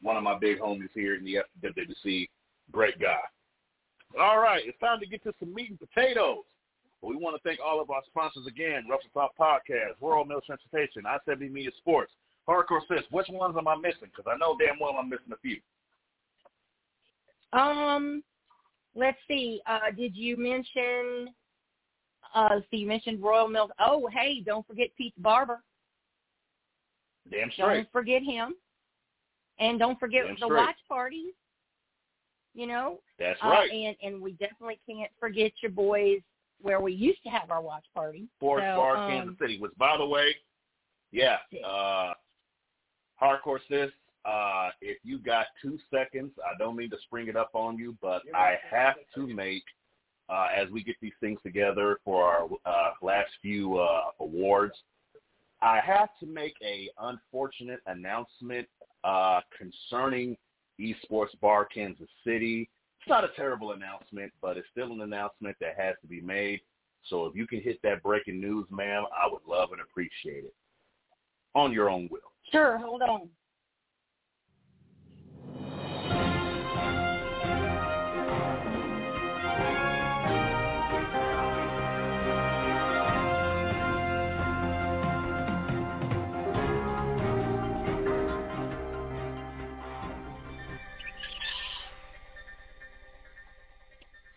One of my big homies here in the FWC. Great guy. All right, it's time to get to some meat and potatoes. But we want to thank all of our sponsors again, Wrestle Talk Podcast, Royal Mill Transportation, I-70 Media Sports, Hardcore Sis. Which ones am I missing? Because I know damn well I'm missing a few. Um, let's see. Uh, did you mention? Uh, so you mentioned Royal Milk. Oh, hey, don't forget Pete Barber. Damn straight. Don't forget him, and don't forget Damn the straight. watch parties. You know, That's uh, right. and and we definitely can't forget your boys where we used to have our watch party. Sports So, Bar, um, Kansas City. Which, by the way, yeah, Yeah. uh, hardcore sis. Uh, if you got two seconds, I don't mean to spring it up on you, but I have to make uh, as we get these things together for our uh, last few uh, awards. I have to make a unfortunate announcement uh, concerning Esports Bar Kansas City. It's not a terrible announcement, but it's still an announcement that has to be made. So if you can hit that breaking news, ma'am, I would love and appreciate it. On your own will. Sure, hold on.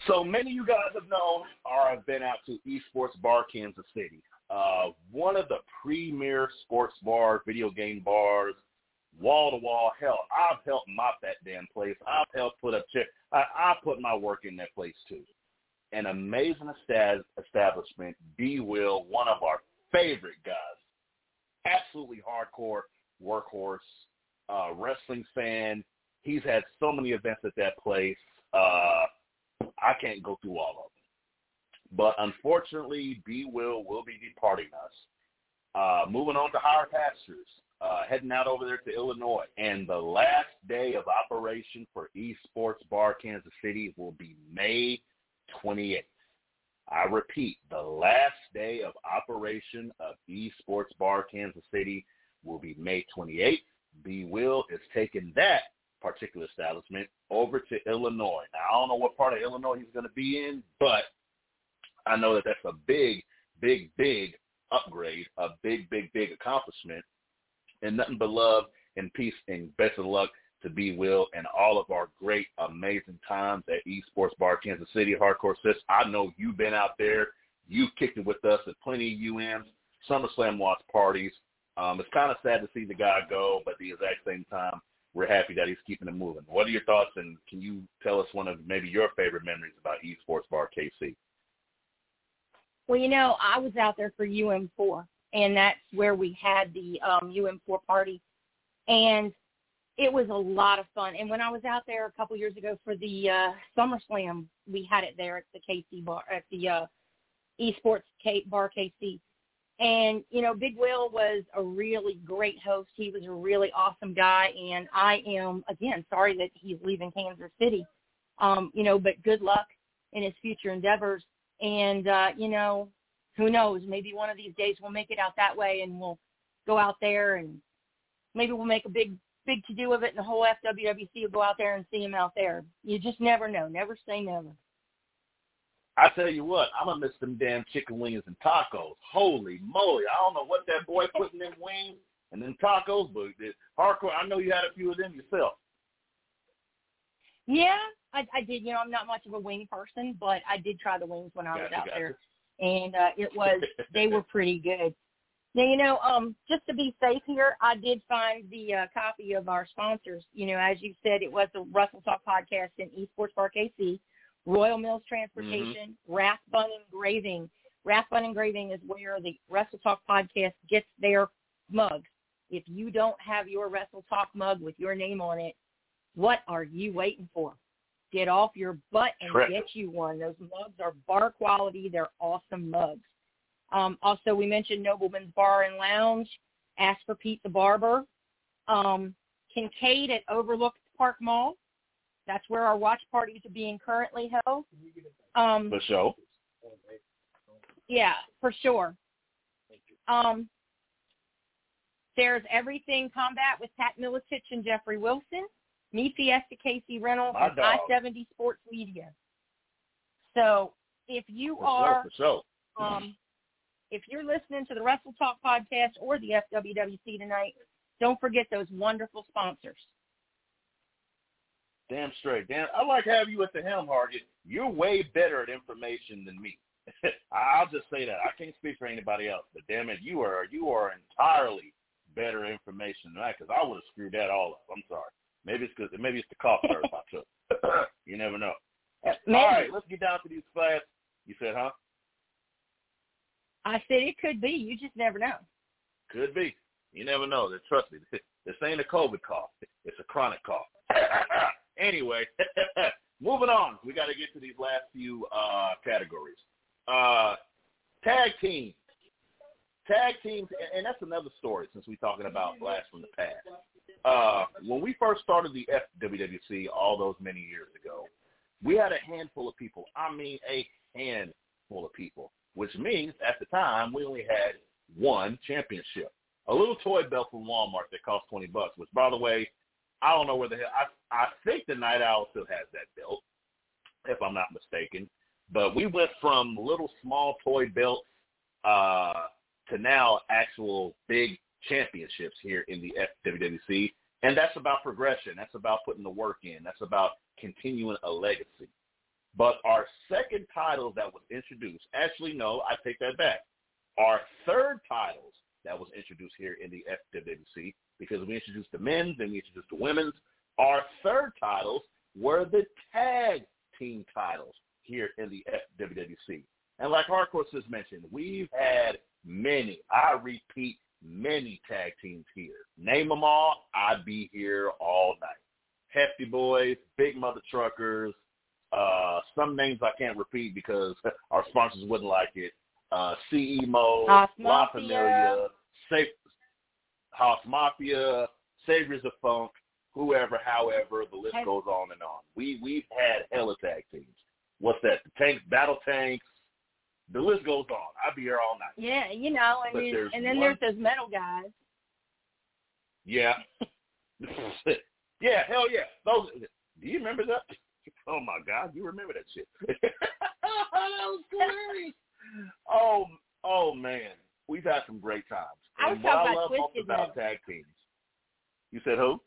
So many of you guys have known or have been out to Esports Bar Kansas City, uh, one of the premier sports bar, video game bars, wall to wall. Hell, I've helped mop that damn place. I've helped put up chair. I, I put my work in that place too. An amazing estab- establishment. B Will, one of our favorite guys, absolutely hardcore workhorse, uh, wrestling fan. He's had so many events at that place. Uh, I can't go through all of them. But unfortunately, B Will will be departing us. Uh, moving on to higher pastures, uh, heading out over there to Illinois. And the last day of operation for Esports Bar Kansas City will be May 28th. I repeat, the last day of operation of Esports Bar Kansas City will be May 28th. B Will is taking that particular establishment over to Illinois. Now, I don't know what part of Illinois he's going to be in, but I know that that's a big, big, big upgrade, a big, big, big accomplishment, and nothing but love and peace and best of luck to B Will and all of our great, amazing times at Esports Bar Kansas City Hardcore Sis. I know you've been out there. You've kicked it with us at plenty of UMs, SummerSlam watch parties. Um, it's kind of sad to see the guy go, but at the exact same time, we're happy that he's keeping it moving. What are your thoughts, and can you tell us one of maybe your favorite memories about Esports Bar KC? Well, you know, I was out there for UM4, and that's where we had the um, UM4 party, and it was a lot of fun. And when I was out there a couple years ago for the uh, SummerSlam, we had it there at the KC bar at the uh, Esports K- Bar KC. And you know, Big Will was a really great host. He was a really awesome guy, and I am again sorry that he's leaving Kansas City. Um, you know, but good luck in his future endeavors. And uh, you know, who knows? Maybe one of these days we'll make it out that way and we'll go out there and maybe we'll make a big big to do of it and the whole FWWC will go out there and see him out there. You just never know. Never say never. I tell you what, I'm gonna miss them damn chicken wings and tacos. Holy moly! I don't know what that boy put in them wings and then tacos, but hardcore. I know you had a few of them yourself. Yeah, I, I did. You know, I'm not much of a wing person, but I did try the wings when I was out there, and uh, it was they were pretty good. Now, you know, um, just to be safe here, I did find the uh, copy of our sponsors. You know, as you said, it was the Wrestle Talk podcast in Esports Bar KC, Royal Mills Transportation, mm-hmm. Rathbun Engraving. Rathbun Engraving is where the Wrestle Talk podcast gets their mugs. If you don't have your Wrestle Talk mug with your name on it, what are you waiting for? Get off your butt and Correct. get you one. Those mugs are bar quality. They're awesome mugs. Um, also, we mentioned Nobleman's Bar and Lounge. Ask for Pete the Barber. Um, Kincaid at Overlook Park Mall. That's where our watch parties are being currently held. Um, for sure. Yeah, for sure. Um, there's Everything Combat with Pat Miletich and Jeffrey Wilson. Me Fiesta Casey Reynolds and I-70 Sports Media. So if you for are, sure, sure. um, if you're listening to the Wrestle Talk podcast or the FWWC tonight, don't forget those wonderful sponsors. Damn straight. Damn, I like having you at the helm, Hargett. You're way better at information than me. I'll just say that. I can't speak for anybody else, but damn it, you are you are entirely better information than I, because I would have screwed that all up. I'm sorry. Maybe it's because maybe it's the cough syrup I took. you never know. Uh, maybe. All right, let's get down to these class. You said, huh? I said it could be. You just never know. Could be. You never know. Trust me. This ain't a COVID cough. It's a chronic cough. anyway, moving on. We got to get to these last few uh, categories. Uh, tag teams. Tag teams, and that's another story since we're talking about blast from the past. Uh, when we first started the FWWC all those many years ago, we had a handful of people. I mean, a handful of people which means at the time we only had one championship. A little toy belt from Walmart that cost twenty bucks, which by the way, I don't know where the hell I I think the Night Owl still has that belt, if I'm not mistaken. But we went from little small toy belts uh, to now actual big championships here in the FWWC. And that's about progression. That's about putting the work in. That's about continuing a legacy. But our second title that was introduced, actually, no, I take that back. Our third titles that was introduced here in the FWC, because we introduced the men's and we introduced the women's, our third titles were the tag team titles here in the FWWC. And like Hardcore has mentioned, we've had many, I repeat, many tag teams here. Name them all, I'd be here all night. Hefty Boys, Big Mother Truckers, uh, some names I can't repeat because our sponsors wouldn't like it. Uh, CEMO, La Familia, Safe, House Mafia, Saviors of Funk, whoever, however, the list goes on and on. We we've had hella tag teams. What's that? The tanks, battle tanks. The list goes on. I'd be here all night. Yeah, you know, and, you, and then one, there's those metal guys. Yeah. yeah, hell yeah. Those. Do you remember that? Oh my God, you remember that shit? that was great. oh, oh man, we've had some great times. I was talking about love Twisted about Metal. tag teams. You said who?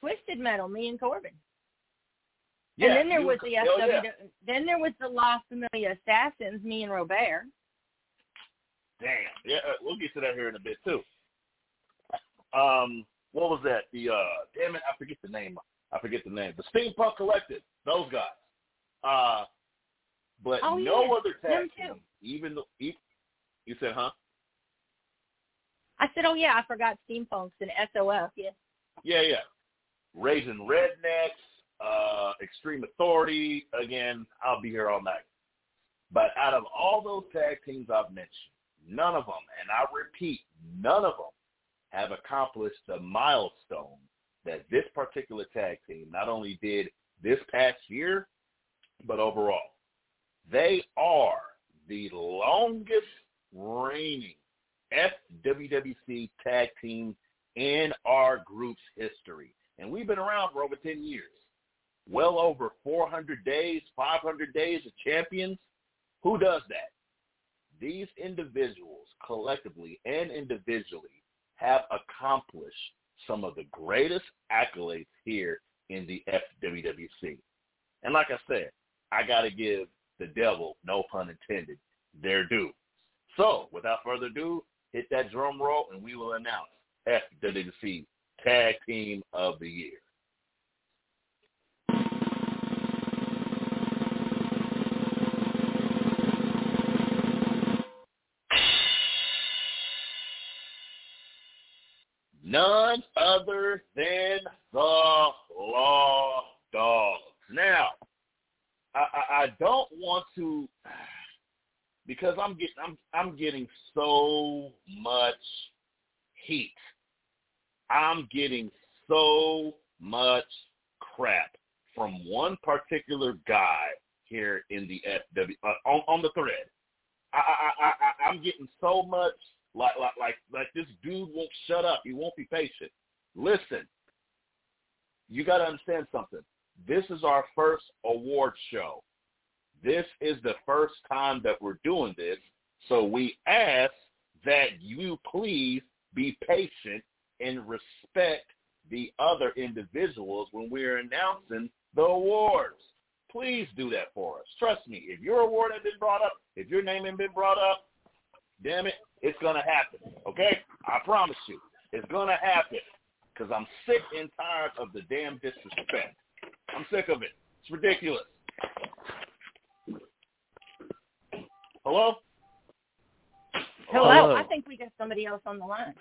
Twisted Metal, me and Corbin. Yeah, and then there was the SW. yeah. Then there was the La Familia Assassins, me and Robert. Damn. Yeah, uh, we'll get to that here in a bit too. Um, what was that? The uh, damn it, I forget the name. I forget the name. The Steampunk Collective. Those guys. Uh, but Oh, no yeah, other tag team. Even though you said, huh? I said, oh yeah, I forgot Steampunks and SOF. Yeah. Yeah, yeah. Raising Rednecks, uh, Extreme Authority. Again, I'll be here all night. But out of all those tag teams I've mentioned, none of them, and I repeat, none of them have accomplished the milestone that this particular tag team not only did this past year, but overall. They are the longest reigning FWWC tag team in our group's history. And we've been around for over 10 years. Well over 400 days, 500 days of champions. Who does that? These individuals, collectively and individually, have accomplished some of the greatest accolades here in the FWWC. And like I said, I got to give the devil, no pun intended, their due. So, without further ado, hit that drum roll and we will announce FWWC Tag Team of the Year. None other than the Law Dogs. Now, I, I, I don't want to because I'm getting I'm I'm getting so much heat. I'm getting so much crap from one particular guy here in the FW uh, on, on the thread. I, I, I, I'm getting so much like like like like this dude won't shut up. He won't be patient. Listen, you got to understand something. This is our first award show. This is the first time that we're doing this, so we ask that you please be patient and respect the other individuals when we're announcing the awards. Please do that for us. Trust me, if your award has been brought up, if your name has been brought up, damn it, it's going to happen. Okay? I promise you. It's going to happen because I'm sick and tired of the damn disrespect. I'm sick of it. It's ridiculous. Hello? Hello. Hello. I think we got somebody else on the line.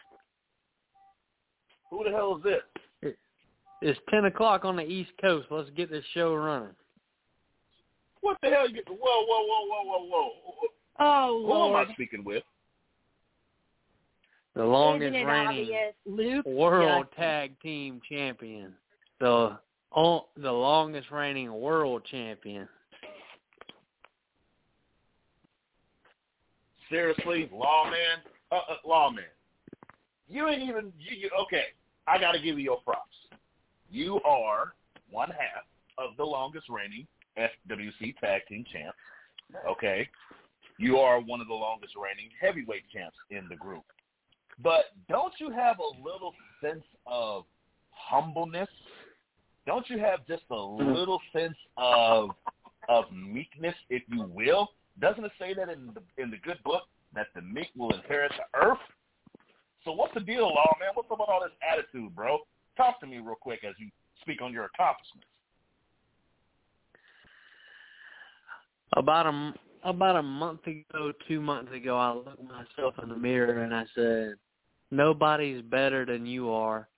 Who the hell is this? It's ten o'clock on the East Coast. Let's get this show running. What the hell? You, whoa, whoa, whoa, whoa, whoa, whoa. Oh Who am I speaking with? The longest reigning world Justin. tag team champion. The oh, the longest reigning world champion. Seriously, lawman? Uh, uh, lawman. You ain't even, you, you, okay, I got to give you your props. You are one half of the longest reigning FWC Tag Team champs, okay? You are one of the longest reigning heavyweight champs in the group. But don't you have a little sense of humbleness? Don't you have just a little sense of of meekness, if you will? Doesn't it say that in the in the good book that the meek will inherit the earth? So what's the deal, Law man? What's up with all this attitude, bro? Talk to me real quick as you speak on your accomplishments. About a m- about a month ago, two months ago, I looked myself in the mirror and I said, "Nobody's better than you are.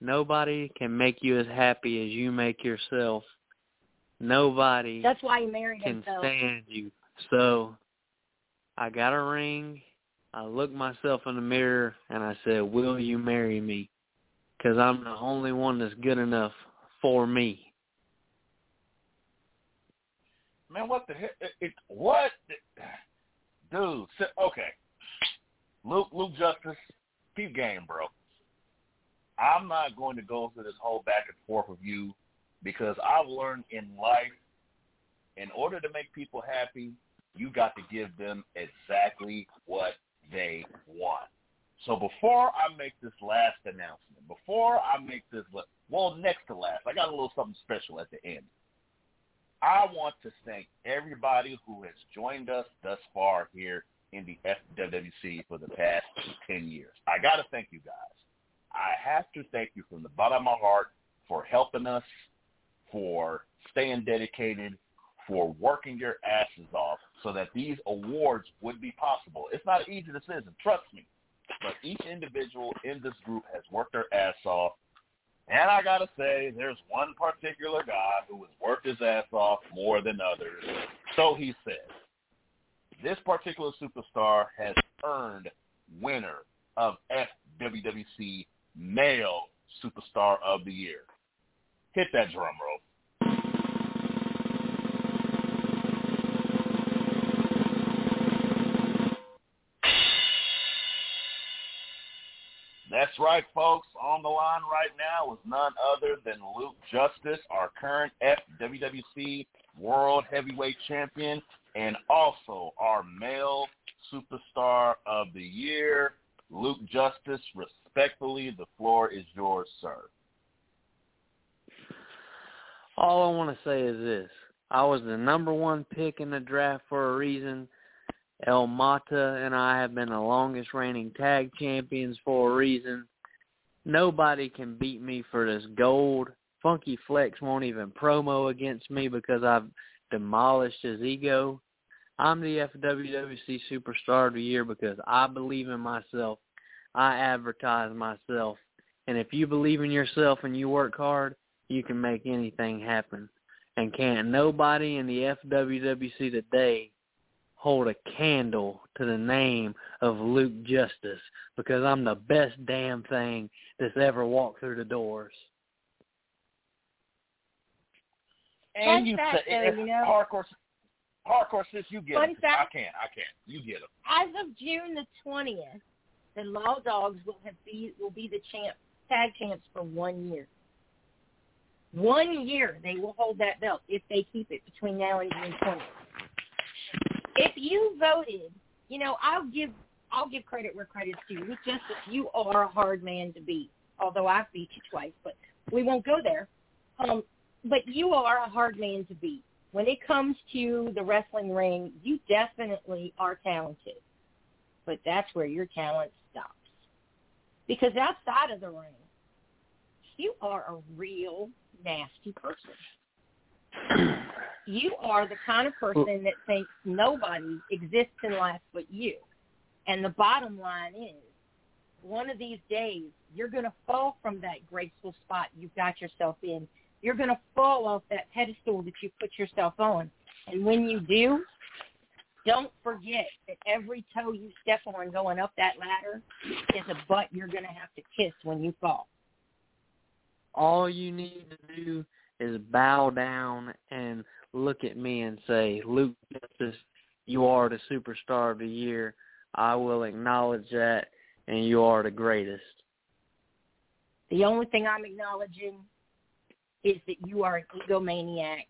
Nobody can make you as happy as you make yourself. Nobody That's why he married can himself. stand you." So, I got a ring. I looked myself in the mirror and I said, "Will you marry me?" Because I'm the only one that's good enough for me. Man, what the heck? It, it, what? Dude, si- okay. Luke, Luke Justice, keep game, bro. I'm not going to go through this whole back and forth with you because I've learned in life, in order to make people happy, you got to give them exactly what they want. So before I make this last announcement, before I make this, well, next to last, I got a little something special at the end. I want to thank everybody who has joined us thus far here in the FWWC for the past 10 years. I got to thank you guys. I have to thank you from the bottom of my heart for helping us, for staying dedicated, for working your asses off so that these awards would be possible. It's not an easy decision, trust me. But each individual in this group has worked their ass off. And I got to say, there's one particular guy who has worked his ass off more than others. So he says, This particular superstar has earned winner of FWWC Male Superstar of the Year. Hit that drum roll. That's right, folks. On the line right now is none other than Luke Justice, our current FWWC World Heavyweight Champion, and also our male superstar of the year, Luke Justice. Respectfully, the floor is yours, sir. All I want to say is this. I was the number one pick in the draft for a reason. El Mata and I have been the longest reigning tag champions for a reason. Nobody can beat me for this gold. Funky Flex won't even promo against me because I've demolished his ego. I'm the FWWC Superstar of the Year because I believe in myself. I advertise myself. And if you believe in yourself and you work hard, you can make anything happen. And can't nobody in the FWWC today hold a candle to the name of Luke Justice because I'm the best damn thing that's ever walked through the doors. And Fun you fact, say though, you know- hardcore, hardcore sis, you get Fun it. fact- I can't. I can't. You get it. As of June the twentieth, the Law Dogs will have be will be the champ tag champs for one year. One year they will hold that belt if they keep it between now and June twentieth. If you voted, you know, I'll give I'll give credit where credit's due. It's just that you are a hard man to beat. Although I've beat you twice, but we won't go there. Um, but you are a hard man to beat. When it comes to the wrestling ring, you definitely are talented. But that's where your talent stops. Because outside of the ring, you are a real nasty person. You are the kind of person that thinks nobody exists in life but you. And the bottom line is, one of these days, you're going to fall from that graceful spot you've got yourself in. You're going to fall off that pedestal that you put yourself on. And when you do, don't forget that every toe you step on going up that ladder is a butt you're going to have to kiss when you fall. All you need to do is bow down and look at me and say, Luke Justice, you are the superstar of the year. I will acknowledge that, and you are the greatest. The only thing I'm acknowledging is that you are an egomaniac.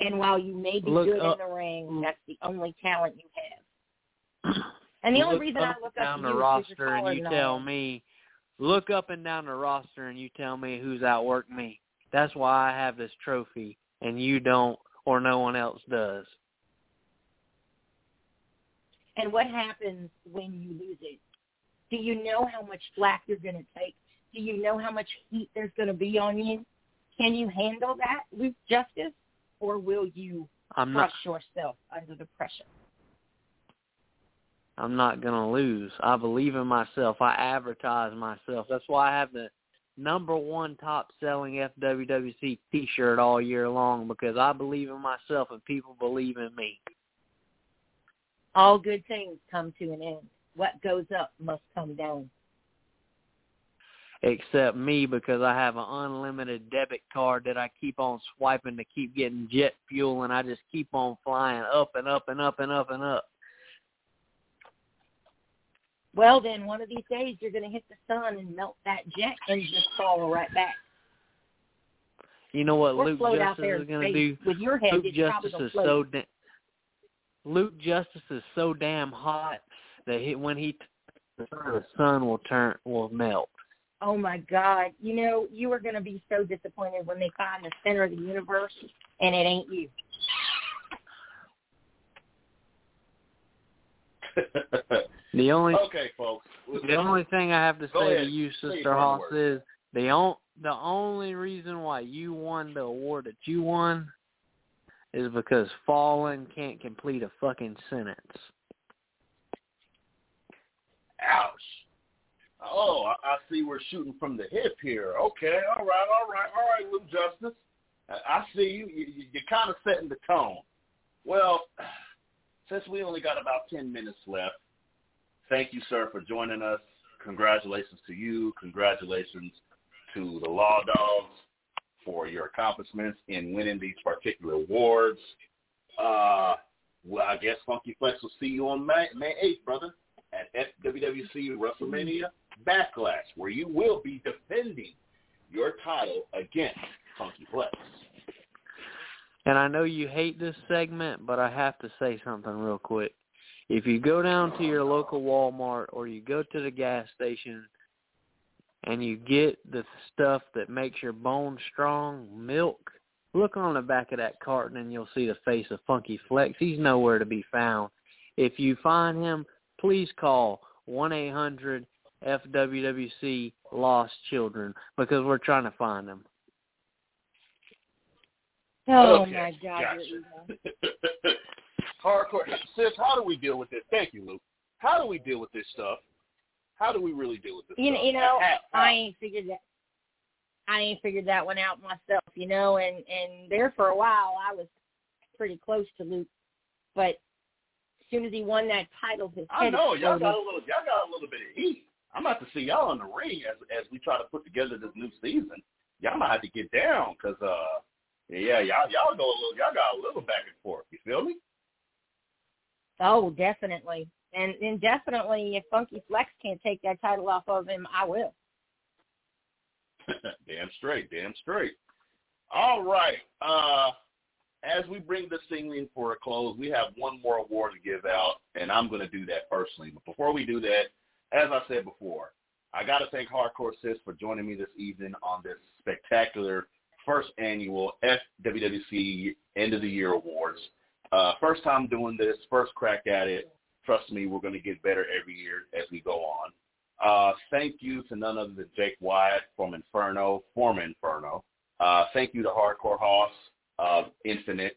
And while you may be Look good up- in the ring, that's the only talent you have. And the only reason I look and up down to the you is 'cause roster and you tell me, look up and down the roster and you tell me who's outworked me. That's why I have this trophy and you don't or no one else does. And what happens when you lose it? Do you know how much flack you're going to take? Do you know how much heat there's going to be on you? Can you handle that with justice, or will you I'm not crush yourself under the pressure? I'm not gonna lose. I believe in myself. I advertise myself. That's why I have the number one top selling FWWC t shirt all year long because I believe in myself and people believe in me. All good things come to an end. What goes up must come down. Except me because I have an unlimited debit card that I keep on swiping to keep getting jet fuel and I just keep on flying up and up and up and up and up. Well, then one of these days you're going to hit the sun and melt that jet and just fall right back. You know what Or Luke Justice there is in going to do? with your head. Luke Justice is float. so da- Luke Justice is so damn hot that he, when he t- the sun will turn will melt. Oh my God! You know you are going to be so disappointed when they find the center of the universe and it ain't you. The only okay, folks. the only thing I have to say ahead. to you, Sister Hoss, is the on, the only reason why you won the award that you won is because Fallen can't complete a fucking sentence. Ouch. Oh, I, I see we're shooting from the hip here. Okay, all right, all right, all right, Luke Justice. I, I see you. you. you- You're kind of setting the tone. Well, since we only got about 10 minutes left, thank you, sir, for joining us. Congratulations to you. Congratulations to the Law Dogs for your accomplishments in winning these particular awards. Uh, well, I guess Funky Flex will see you on May, May 8th, brother, at FWWC WrestleMania Backlash, where you will be defending your title against Funky Flex. And I know you hate this segment, but I have to say something real quick. If you go down to your local Walmart or you go to the gas station and you get the stuff that makes your bones strong, milk, look on the back of that carton and you'll see the face of Funky Flex. He's nowhere to be found. If you find him, please call 1-800-FWWC Lost Children because we're trying to find him. Oh Okay, my God! gotcha. Hardcore. Sis, how do we deal with this? Thank you, Luke. How do we deal with this stuff? How do we really deal with this You, stuff? you know, How- how? I ain't figured that. I ain't figured that one out myself, you know, and and there for a while I was pretty close to Luke, but as soon as he won that title, his I know y'all got a little y'all got a little bit of heat. I'm about to see y'all in the ring as as we try to put together this new season. Y'all might have to get down because uh yeah y'all y'all go a little y'all got a little back and forth. You feel me? Oh, definitely, and definitely, if Funky Flex can't take that title off of him, I will. damn straight, damn straight. All right. Uh as we bring this thing for a close, we have one more award to give out, and I'm going to do that personally. But before we do that, as I said before, I got to thank Hardcore Sis for joining me this evening on this spectacular first annual FWWC End of the Year Awards. Uh, first time doing this, first crack at it. Trust me, we're going to get better every year as we go on. Uh, thank you to none other than Jake Wyatt from Inferno, former Inferno. Uh, thank you to Hardcore Hoss of Infinite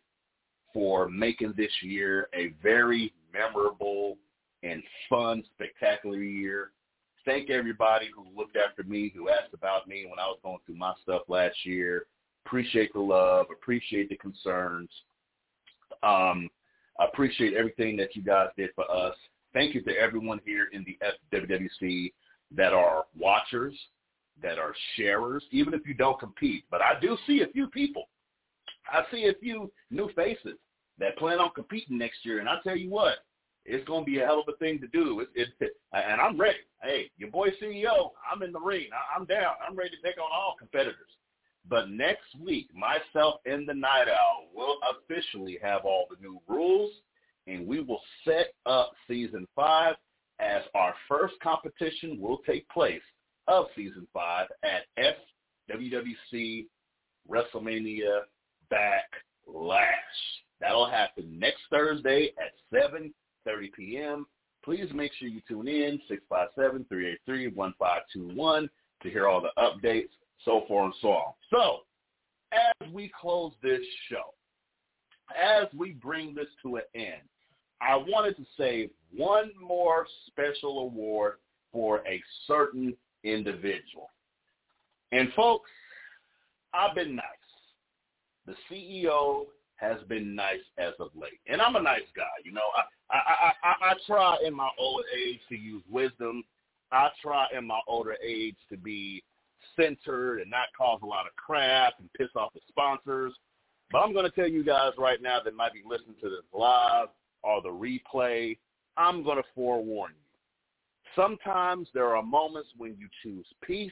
for making this year a very memorable and fun, spectacular year. Thank everybody who looked after me, who asked about me when I was going through my stuff last year. Appreciate the love, appreciate the concerns. Um, appreciate everything that you guys did for us. Thank you to everyone here in the FWWC that are watchers, that are sharers, even if you don't compete. But I do see a few people. I see a few new faces that plan on competing next year, and I tell you what, it's going to be a hell of a thing to do. It, it, and I'm ready. Hey, your boy CEO, I'm in the ring. I, I'm down. I'm ready to take on all competitors. But next week, myself and the Night Owl will officially have all the new rules, and we will set up season five as our first competition will take place of season five at FWWC WrestleMania Backlash. That'll happen next Thursday at 7.30 p.m. Please make sure you tune in, 657-383-1521 to hear all the updates, so forth and so on. So, as we close this show, as we bring this to an end, I wanted to save one more special award for a certain individual. And folks, I've been nice. The CEO has been nice as of late, and I'm a nice guy. You know, I I I, I try in my old age to use wisdom. I try in my older age to be centered and not cause a lot of crap and piss off the sponsors. But I'm going to tell you guys right now that might be listening to this live or the replay, I'm going to forewarn you. Sometimes there are moments when you choose peace,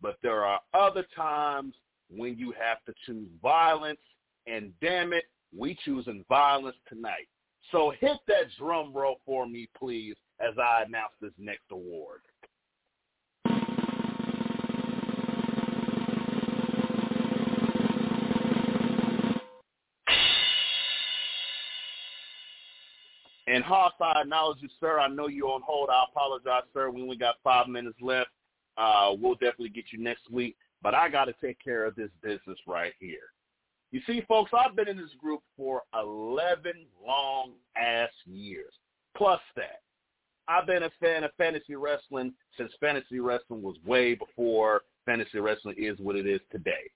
but there are other times when you have to choose violence. And damn it, we choosing violence tonight. So hit that drum roll for me, please, as I announce this next award. And Hoss, I acknowledge you, sir. I know you're on hold. I apologize, sir. We only got five minutes left. Uh, we'll definitely get you next week. But I got to take care of this business right here. You see, folks, I've been in this group for 11 long-ass years, plus that. I've been a fan of fantasy wrestling since fantasy wrestling was way before fantasy wrestling is what it is today.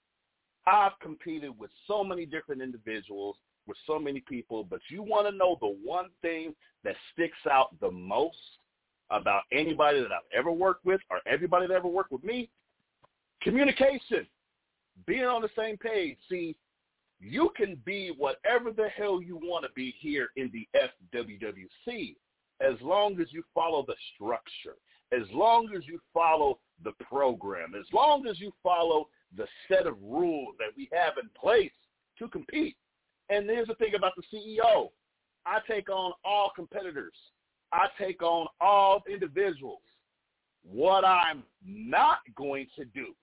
I've competed with so many different individuals, with so many people, but you want to know the one thing that sticks out the most about anybody that I've ever worked with or everybody that ever worked with me? Communication. Being on the same page. See, you can be whatever the hell you want to be here in the FWWC as long as you follow the structure, as long as you follow the program, as long as you follow the set of rules that we have in place to compete. And there's the thing about the CEO. I take on all competitors. I take on all individuals. What I'm not going to do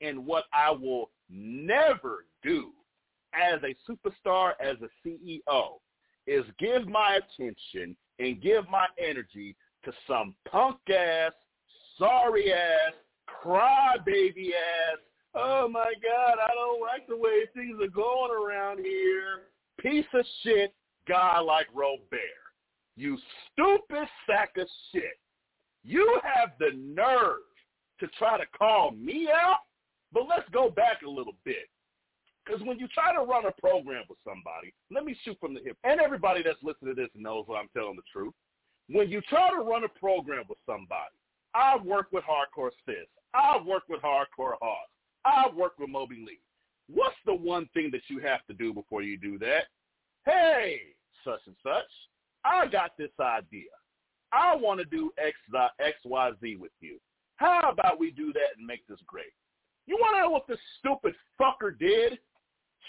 and what I will never do as a superstar, as a CEO, is give my attention and give my energy to some punk ass, sorry ass, crybaby ass, oh my God, I don't like the way things are going around here, piece of shit guy like Robert. You stupid sack of shit. You have the nerve to try to call me out? But let's go back a little bit. Because when you try to run a program with somebody, let me shoot from the hip. And everybody that's listening to this knows I'm telling the truth. When you try to run a program with somebody, I've worked with Hardcore Sis. I've worked with Hardcore Hoss. I've worked with Moby Lee. What's the one thing that you have to do before you do that? Hey, such and such, I got this idea. I want to do X, X, Y, Z with you. How about we do that and make this great? You want to know what this stupid fucker did?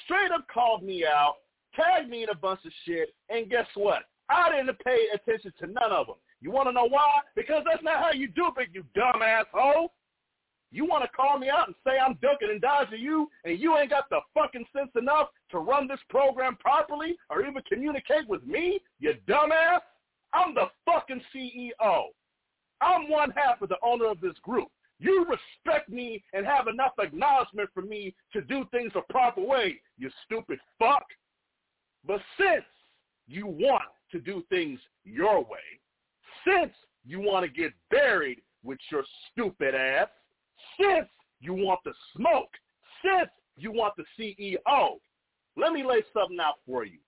Straight up called me out, tagged me in a bunch of shit, and guess what? I didn't pay attention to none of them. You want to know why? Because that's not how you do it, you dumb asshole. You want to call me out and say I'm ducking and dodging you, and you ain't got the fucking sense enough to run this program properly or even communicate with me, you dumbass? I'm the fucking CEO. I'm one half of the owner of this group. You respect me and have enough acknowledgement for me to do things the proper way, you stupid fuck. But since you want to do things your way, since you want to get buried with your stupid ass, since you want the smoke, since you want the CEO, let me lay something out for you.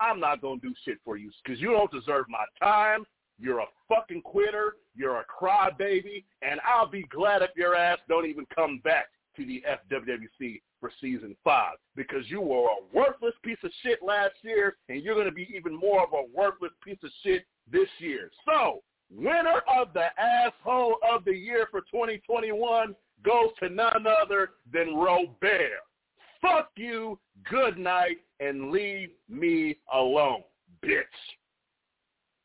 I'm not going to do shit for you because you don't deserve my time. You're a fucking quitter. You're a crybaby. And I'll be glad if your ass don't even come back to the FWWC for season five because you were a worthless piece of shit last year and you're going to be even more of a worthless piece of shit this year. So, winner of the asshole of the year for 2021 goes to none other than Robert. Fuck you, good night, and leave me alone, bitch.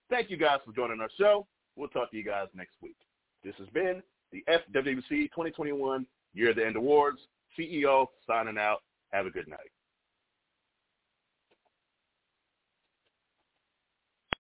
Thank you guys for joining our show. We'll talk to you guys next week. This has been the FWC 2021 Year of the End Awards. CEO signing out. Have a good night.